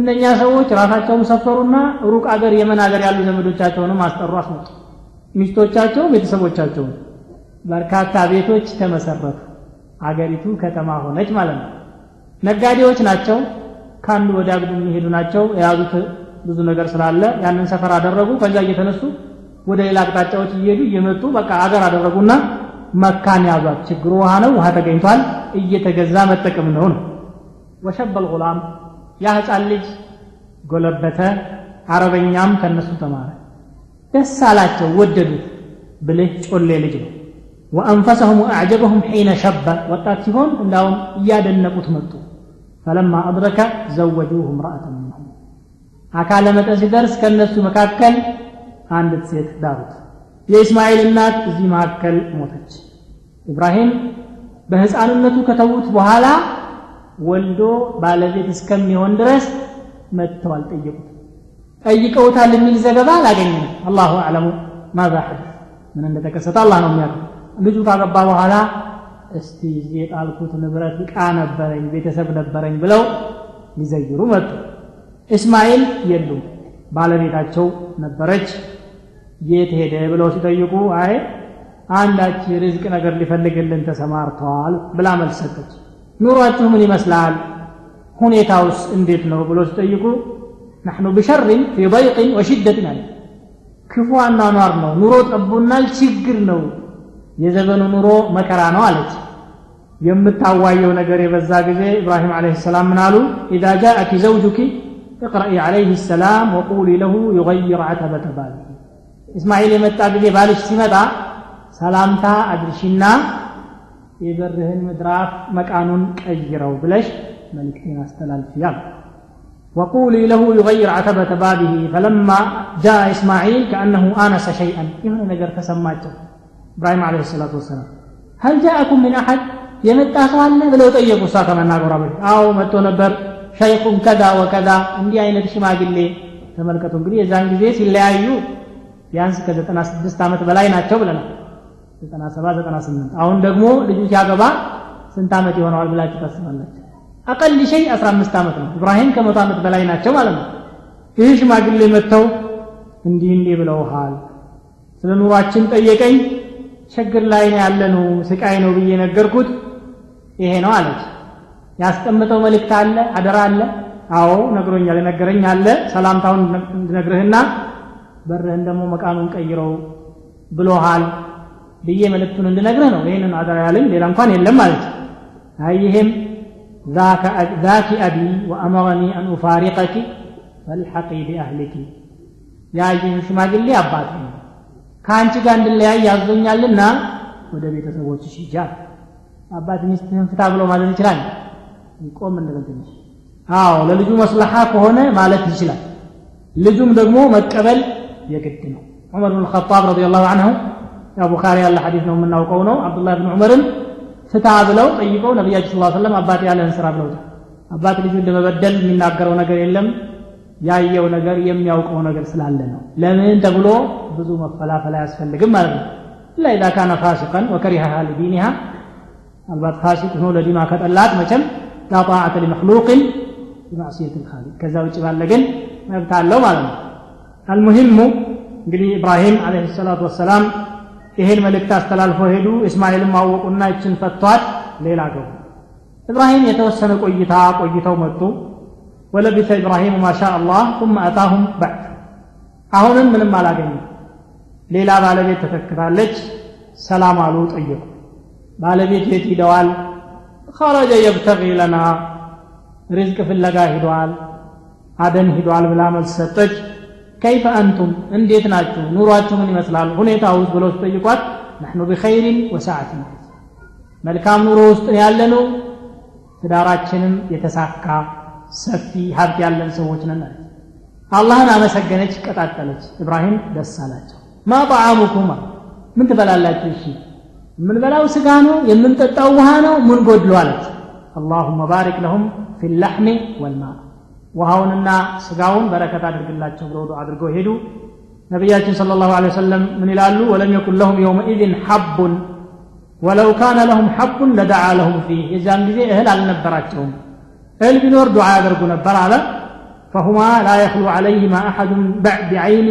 እነኛ ሰዎች ራሳቸውን ሰፈሩና ሩቅ አገር የመን አገር ያሉ ዘመዶቻቸውንም አስጠሩ አስመጡ ሚስቶቻቸው ቤተሰቦቻቸውን በርካታ ቤቶች ተመሰረቱ አገሪቱ ከተማ ሆነች ማለት ነው። ነጋዴዎች ናቸው። ከአንዱ ወደ አግዱ የሚሄዱ ናቸው። የያዙት ብዙ ነገር ስላለ ያንን ሰፈር አደረጉ። ከዛ እየተነሱ ወደ ሌላ አቅጣጫዎች እየሄዱ እየመጡ በቃ አገር አደረጉና መካን ያዟት። ችግሩ ውሃ ነው ውሃ ተገኝቷል። እየተገዛ መጠቀም ነው ነው። ወሸበል ጉላም ያ ህፃን ልጅ ጎለበተ አረበኛም ከነሱ ተማረ። ደስ አላቸው ወደዱት ብልህ ጮሌ ልጅ ነው ወአንፈሰሁም ወአዕጀበሁም ሒነ ሸበ ወጣት ሲሆን እንዳውም እያደነቁት መጡ ፈለማ አድረከ ዘወጁሁ እምራአተን ሚንሁም አካለ መጠን ሲደርስ ከእነሱ መካከል አንዲት ሴት ዳሩት የእስማኤል እናት እዚህ መካከል ሞተች። ኢብራሂም በህፃንነቱ ከተዉት በኋላ ወልዶ ባለቤት እስከሚሆን ድረስ መጥተው አልጠየቁት ጠይቀውታል የሚል ዘገባ አላገኘንም። አላሁ አዕለሙ። ማዛ ሐደስ ምን እንደተከሰተ አላህ ነው የሚያውቀው ልጁ ካገባ በኋላ እስቲ የጣልኩት ንብረት ዕቃ ነበረኝ ቤተሰብ ነበረኝ ብለው ሊዘይሩ መጡ። እስማኤል የሉም ባለቤታቸው ነበረች። የት ሄደ ብለው ሲጠይቁ አይ አንዳች ርዝቅ ነገር ሊፈልግልን ተሰማርተዋል ብላ መልስ ኑሯችሁ ምን ይመስላል? ሁኔታውስ እንዴት ነው ብሎ ሲጠይቁ ናሕኑ ብሸርን ፊ ضይቅን ወሽደትን አለ። ክፉ አኗኗር ነው ኑሮ ጠቦናል ችግር ነው የዘመኑ ኑሮ መከራ ነው አለች የምታዋየው ነገር የበዛ ጊዜ ኢብራሂም አለይሂ ሰላም ምን አሉ ኢዛ ጃአኪ ዘውጁኪ اقرأي عليه السلام وقولي له يغير عتبة باله إسماعيل የመጣ ጊዜ ባልሽ ሲመጣ ሰላምታ አድርሽና የበርህን ምድራፍ መቃኑን ቀይረው ብለሽ መልእክቴን አስተላልፊያል وقولي له يغير عتبة بابه فلما جاء إسماعيل كأنه آنس شيئا يهنا نجر تسماته ኢብራሂም አለ ሰላት ወሰላም ሀል ጃአኩም ምን አሐድ? የመጣ ሰው አለ? ብለው ጠየቁ እሷ ከመናገሯ በፊት። አዎ መጥቶ ነበር። ሸይኹን ከዛ ወከዛ እንዲህ አይነት ሽማግሌ ተመልከቱ እንግዲህ የዛን ጊዜ ሲለያዩ ቢያንስ ከዘጠና ስድስት ዓመት በላይ ናቸው ብለናል። ዘጠና ሰባ ዘጠና ስምንት አሁን ደግሞ ልጁ ሲያገባ ስንት ዓመት ይሆነዋል ብላችሁ ታስባላችሁ? አቀል ሸይ 15 ዓመት ነው። ኢብራሂም ከመቶ ዓመት በላይ ናቸው ማለት ነው። ይህ ሽማግሌ መጥተው እንዲህ እንዲህ ብለውሃል። ስለ ኑሯችን ጠየቀኝ። ችግር ላይ ነው ያለነው ስቃይ ነው ብዬ ነገርኩት ይሄ ነው አለች ያስቀምጠው መልእክት አለ አደራ አለ አዎ ነግሮኛል የነገረኝ አለ ሰላምታውን እንድነግርህና በርህን ደግሞ መቃኑን ቀይረው ብሎሃል ብዬ መልእክቱን እንድነግርህ ነው ይህንን አደራ ያለኝ ሌላ እንኳን የለም ማለት አይ ይሄም ذاك أبي وأمرني أن أفارقك فالحقي بأهلك ያየኝ ሽማግሌ አባት ነው ከአንቺ ጋር እንድለያይ ያዞኛልና ወደ ቤተሰቦችሽ ሂጃል አባት ሚስትህን ፍታ ብሎ ማለት ይችላል? ይቆም እንበል ትንሽ። አዎ ለልጁ መስለሓ ከሆነ ማለት ይችላል። ልጁም ደግሞ መቀበል የግድ ነው። ዑመር ብን ኸጣብ ረዲየላሁ ዐንሁ ያው ቡኻሪ ያለ ሐዲስ ነው የምናውቀው ነው። አብዱላህ ብን ዑመርን ፍታ ብለው ጠይቀው ነቢያችን ስላ ሰለም አባት ያለህን ስራ ብለውታል። አባት ልጁን ለመበደል የሚናገረው ነገር የለም ያየው ነገር የሚያውቀው ነገር ስላለ ነው። ለምን ተብሎ ብዙ መፈላፈል አያስፈልግም ማለት ነው። ኢላ ኢዛ ካነ ፋሲቀን ወከሪሀሃ ሊዲኒሃ ምናልባት ፋሲቅ ሆኖ ለዲኗ ከጠላት መቼም ላ ጣዓተ ሊመክሉቅን ቢማዕስየት ልካሊቅ ከዛ ውጭ ባለ ግን መብት አለው ማለት ነው። አልሙሂሙ እንግዲህ ኢብራሂም አለህ ሰላቱ ወሰላም ይሄን መልእክት አስተላልፈው ሄዱ። እስማኤልም አወቁና ይችን ፈቷት ሌላ ገቡ። ኢብራሂም የተወሰነ ቆይታ ቆይተው መጡ ወለቢተ ኢብራሂሙ ማሻ አላህ ثم አታሁም ባዕድ አሁንም ምንም አላገኙም ሌላ ባለቤት ተተክታለች ሰላም አሉ ጠየቁ ባለቤት የት ሂደዋል ኸረጀ የብተጊ ለና ሪዝቅ ፍለጋ ሂዷል አደን ሂዷል ብላ መልስ ሰጠች ከይፈ አንቱም እንዴት ናችሁ ኑሯችሁ ምን ይመስላል ሁኔታ ውስጥ ብለው ሲጠይቋት ነሕኑ ቢኸይሪን ወሰዓትን መልካም ኑሮ ውስጥ ነው ያለነው። ትዳራችንም የተሳካ ሰፊ ሀብት ያለን ሰዎች ነን አለች አላህን አመሰገነች ቀጣጠለች ኢብራሂም ደስ አላቸው ማ ጣዓሙኩማ ምን ትበላላችሁ እሺ የምንበላው ስጋ ነው የምንጠጣው ውሃ ነው ምን ጎድሎ አለች አላሁመ ባሪክ ለሁም ፊ ላሕሚ ወልማ ውሃውንና ስጋውን በረከት አድርግላቸው ብለው ዱዓ አድርገው ሄዱ ነቢያችን صلى الله عليه وسلم ምን ይላሉ ወለም የኩን ለሁም የውመኢዝን ሐቡን ወለው ካነ ለሁም ሐቡን ለደዓ ለሁም ፊህ የዛን ጊዜ እህል አልነበራቸውም እህል ቢኖር ዱዓ ያደርጉ ነበር አለ። ፈሁማ ላ የኽሉ ዓለይህማ አሐዱን ቢዐይኒ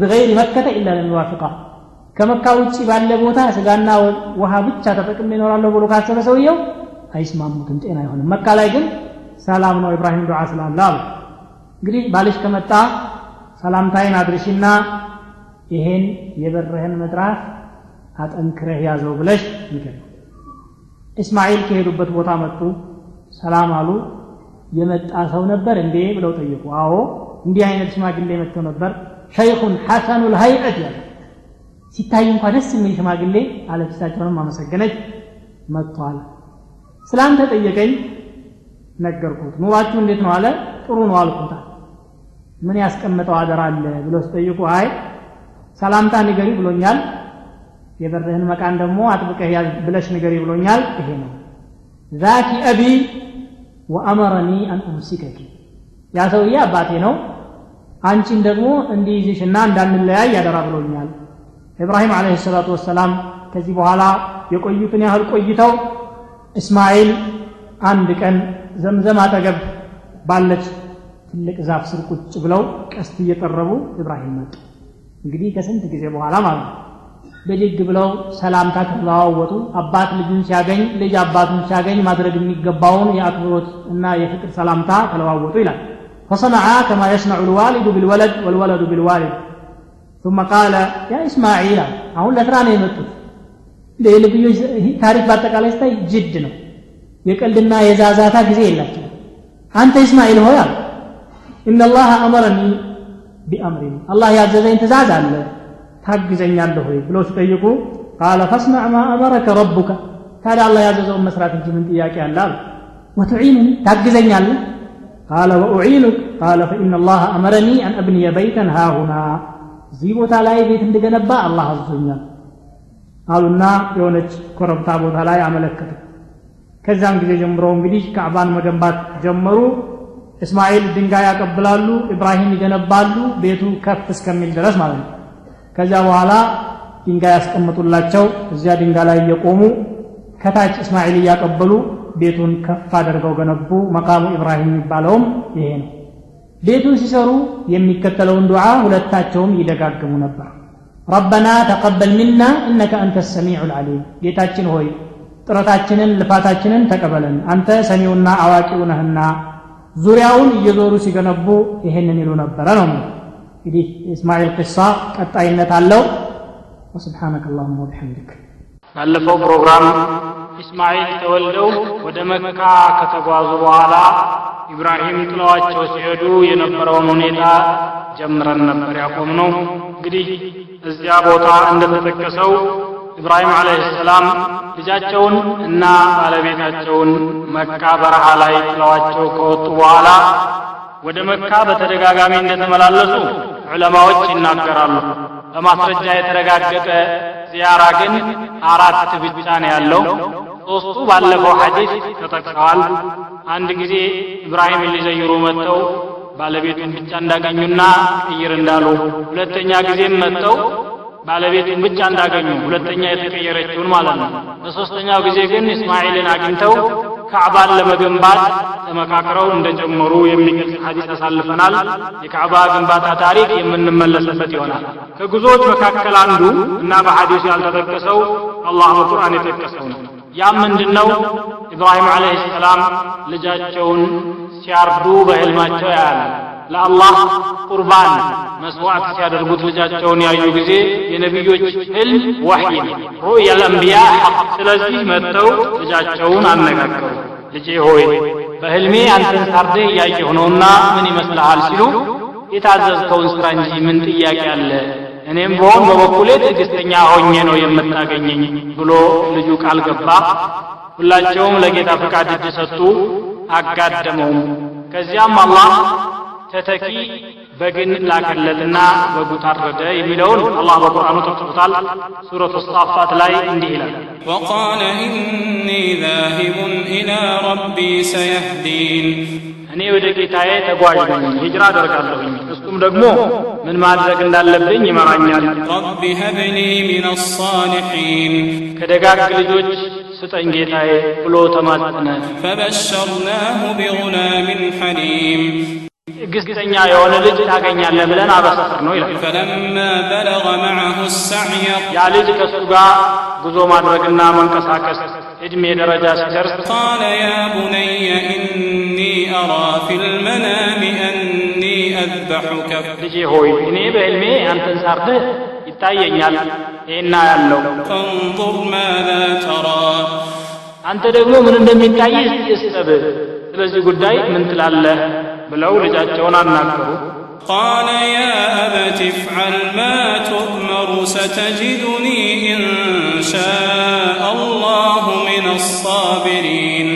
ብገይሪ መከተ ኢላ ለሚዋፍቃ ከመካ ውጭ ባለ ቦታ ስጋና ውሃ ብቻ ተጠቅሜ ይኖራለሁ ብሎ ካሰበ ሰውየው አይስማሙትም ጤና አይሆንም። መካ ላይ ግን ሰላም ነው ኢብራሂም ዱዓ ስላለ አሉ። እንግዲህ ባልሽ ከመጣ ሰላምታይን አድርሽና ይሄን የበርህን መጥራት አጠንክረህ ያዘው ብለሽ ንገር እስማኤል ከሄዱበት ቦታ መጡ። ሰላም አሉ የመጣ ሰው ነበር እንዴ ብለው ጠየቁ። አዎ እንዲህ አይነት ሽማግሌ መጥተው ነበር። ሸይኹን ሐሰኑል ሀይቀት ያለ ሲታይ እንኳ ደስ የሚል ሽማግሌ አለች እሳቸውንም አመሰገነች መጥቷል። ስላንተ ጠየቀኝ ነገርኩት። ኑሯችሁ እንዴት ነው አለ። ጥሩ ነው አልኩታ ምን ያስቀመጠው አደራ አለ ብሎ ሲጠይቁ አይ ሰላምታ ንገሪ ብሎኛል። የበርህን መቃን ደግሞ አጥብቀህ ብለሽ ንገሪ ብሎኛል። ይሄ ነው ዛኪ አቢ ወአመረኒ አን ኡምሲከኪ። ያ ሰውዬ አባቴ ነው። አንቺን ደግሞ እንዲይዝሽና እንዳንለያይ ያደራ ብሎኛል ኢብራሂም አለህ ሰላቱ ወሰላም ከዚህ በኋላ የቆዩትን ያህል ቆይተው እስማኤል አንድ ቀን ዘምዘም አጠገብ ባለች ትልቅ ዛፍ ስር ቁጭ ብለው ቀስት እየጠረቡ ኢብራሂም መጡ። እንግዲህ ከስንት ጊዜ በኋላ ማለት ነው ብድግ ብለው ሰላምታ ከተለዋወጡ አባት ልጁን ሲያገኝ ልጅ አባቱን ሲያገኝ ማድረግ የሚገባውን የአክብሮት እና የፍቅር ሰላምታ ተለዋወጡ ይላል فصنعا كما يصنع الوالد بالولد والولد بالوالد ثم قال يا اسماعيل አሁን ለስራ ነው የመጡት የልብዮች ታሪክ በአጠቃላይ ስታይ ጅድ ነው የቀልድና የዛዛታ ጊዜ የላቸው አንተ እስማኤል ሆይ አሉ ኢነላህ አመረኒ ቢአምሪን አላህ ያዘዘኝ ትእዛዝ አለ ታግዘኛለህ ሆይ ብለው ሲጠይቁ ቃለ ፈስናዕ ማ አመረከ ረቡከ። ታዲያ አላህ ያዘዘውን መስራት እንጂ ምን ጥያቄ አለ አሉ። ወቱዒኑኒ ታግዘኛለህ? ቃለ ወኡዒኑክ ቃለ ፈኢነ ላህ አመረኒ አን አብንየ በይተን ሃሁና። እዚህ ቦታ ላይ ቤት እንድገነባ አላህ አዞኛል አሉና የሆነች ኮረብታ ቦታ ላይ አመለከቱ። ከዛም ጊዜ ጀምሮ እንግዲህ ካዕባን መገንባት ጀመሩ። እስማኤል ድንጋይ ያቀብላሉ ኢብራሂም ይገነባሉ ቤቱ ከፍ እስከሚል ድረስ ማለት ነው ከዚያ በኋላ ድንጋይ ያስቀምጡላቸው እዚያ ድንጋይ ላይ እየቆሙ ከታች እስማኤል እያቀበሉ ቤቱን ከፍ አድርገው ገነቡ። መቃሙ ኢብራሂም የሚባለውም ይሄ ነው። ቤቱን ሲሰሩ የሚከተለውን ዱዓ ሁለታቸውም ይደጋግሙ ነበር። ረበና ተቀበል ሚና እነከ አንተ ሰሚዑ ልዓሊም ጌታችን ሆይ ጥረታችንን ልፋታችንን ተቀበለን። አንተ ሰሚውና አዋቂው ነህና ዙሪያውን እየዞሩ ሲገነቡ ይሄንን ይሉ ነበረ ነው እንግዲህ የእስማኤል ቅሳ ቀጣይነት አለው። ወስብሓነከ አላሁማ ወቢሐምድክ። ባለፈው ፕሮግራም ኢስማኤል ተወልደው ወደ መካ ከተጓዙ በኋላ ኢብራሂም ጥለዋቸው ሲሄዱ የነበረውን ሁኔታ ጀምረን ነበር ያቆም ነው እንግዲህ እዚያ ቦታ እንደተጠቀሰው ኢብራሂም አለይሂ ሰላም ልጃቸውን እና ባለቤታቸውን መካ በረሃ ላይ ጥለዋቸው ከወጡ በኋላ ወደ መካ በተደጋጋሚ እንደተመላለሱ ዑለማዎች ይናገራሉ። በማስረጃ የተረጋገጠ ዚያራ ግን አራት ብቻ ነው ያለው። ሶስቱ ባለፈው ሐዲስ ተጠቅሰዋል። አንድ ጊዜ ኢብራሂምን ሊዘይሩ መጥተው ባለቤቱን ብቻ እንዳገኙና ቅይር እንዳሉ ሁለተኛ ጊዜም መጥተው ባለቤቱን ብቻ እንዳገኙ ሁለተኛ የተቀየረችውን ማለት ነው። በሶስተኛው ጊዜ ግን እስማኤልን አግኝተው ካዕባን ለመገንባት ተመካክረው እንደጀመሩ የሚገልጽ ሐዲስ አሳልፈናል። የካዕባ ግንባታ ታሪክ የምንመለስበት ይሆናል። ከጉዞዎች መካከል አንዱ እና በሐዲሱ ያልተጠቀሰው አላህ በቁርአን የጠቀሰው ነው። ያም ምንድን ነው ኢብራሂም አለይሂ ሰላም ልጃቸውን ሲያርዱ በህልማቸው ያያል ለአላህ ቁርባን መስዋዕት ሲያደርጉት ልጃቸውን ያዩ ጊዜ የነቢዮች ህልም ወሕይ ነው። ሩእየል አንቢያ ስለዚህ መጥተው ልጃቸውን አነጋገሩ። ልጄ ሆይ በህልሜ አንተን ታርደህ እያየሁ ነውና ምን ይመስልሃል ሲሉ የታዘዝከውን ስራ እንጂ ምን ጥያቄ አለ? እኔም በሆን በበኩሌ ትዕግስተኛ ሆኜ ነው የምታገኘኝ ብሎ ልጁ ቃል ገባ። ሁላቸውም ለጌታ ፈቃድ እጅ ሰጡ። አጋደመውም። ከዚያም አላህ ተተኪ በግን ላከለልና በጉ ታረደ የሚለውን አላህ በቁርአኑ ተጥቶታል ሱረቱ ስጣፋት ላይ እንዲህ ይላል ወቃለ ኢኒ ዛሂቡን ኢላ ረቢ ሰየህዲን እኔ ወደ ጌታዬ ተጓዥ ነኝ ሂጅራ አደርጋለሁኝ እሱም ደግሞ ምን ማድረግ እንዳለብኝ ይመራኛል ረቢ ሀብኒ ምን አሳሊሒን ከደጋግ ልጆች ስጠኝ ጌታዬ ብሎ ተማጸነ ፈበሸርናሁ ቢጉላምን ሐሊም ግስተኛ የሆነ ልጅ ታገኛለ ብለን አበሰር ነው ይላል። ፈለማ በለገ ያ ልጅ ከእሱ ጋር ጉዞ ማድረግና መንቀሳቀስ እድሜ ደረጃ ሲደርስ ቃለ ያ ቡነየ እኒ አራ ፊ ልመናሚ አኒ አዝበሑከ ልጄ ሆይ እኔ በዕልሜ አንተን ሳርድህ ይታየኛል ይህና ያለው ፈንظር ማላ ተራ አንተ ደግሞ ምን እንደሚታይ ይስጠብህ። ስለዚህ ጉዳይ ምን ትላለህ? ብለው ልጃቸውን አናገሩ። قال يا أبت افعل ما تؤمر ستجدني إن شاء الله من الصابرين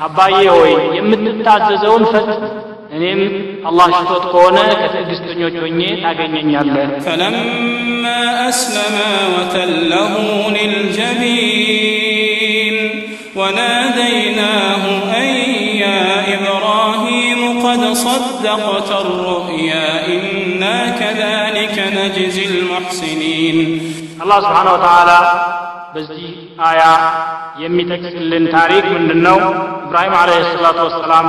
አባዬ ሆይ የምትታዘዘውን ፈጽም፣ እኔም አላህ ሽቶት ከሆነ ከትዕግስተኞች ሆኜ ታገኘኛለህ። فلما أسلما وتله للجبين وناديناه أن يا إبراهيم قد صدقت الرؤيا إنا كذلك نجزي المحسنين አላህ ስብሓነ ወተዓላ በዚህ አያ የሚጠቅስልን ታሪክ ምንድን ነው? ኢብራሂም ዓለይሂ ሰላቱ ወሰላም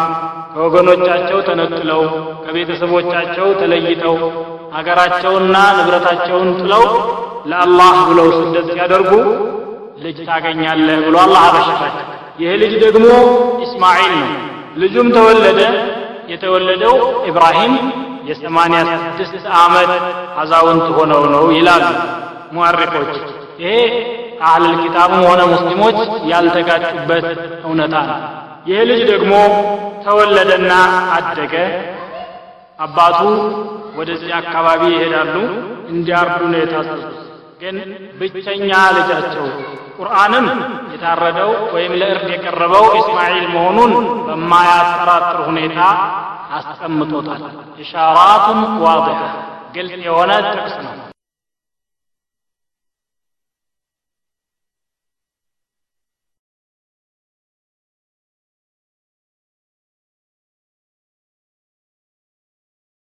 ከወገኖቻቸው ተነጥለው ከቤተሰቦቻቸው ተለይተው አገራቸውንና ንብረታቸውን ጥለው ለአላህ ብለው ስደት ሲያደርጉ ልጅ ታገኛለህ ብሎ አላህ አበሸራቸው። ይህ ልጅ ደግሞ ኢስማዒል ነው። ልጁም ተወለደ። የተወለደው ኢብራሂም የሰማንያ ስድስት ዓመት አዛውንት ሆነው ነው ይላሉ ሙሐሪኮች። ይሄ አህለል ኪታብም ሆነ ሙስሊሞች ያልተጋጩበት እውነታ ነው። ይህ ልጅ ደግሞ ተወለደና አደገ። አባቱ ወደዚህ አካባቢ ይሄዳሉ፣ እንዲያርዱ ነው የታዘዙት። ግን ብቸኛ ልጃቸው ቁርአንም የታረደው ወይም ለእርድ የቀረበው ኢስማዒል መሆኑን በማያጠራጥር ሁኔታ አስቀምጦታል። ኢሻራቱን ዋዲሐ ግልጽ የሆነ ጥቅስ ነው።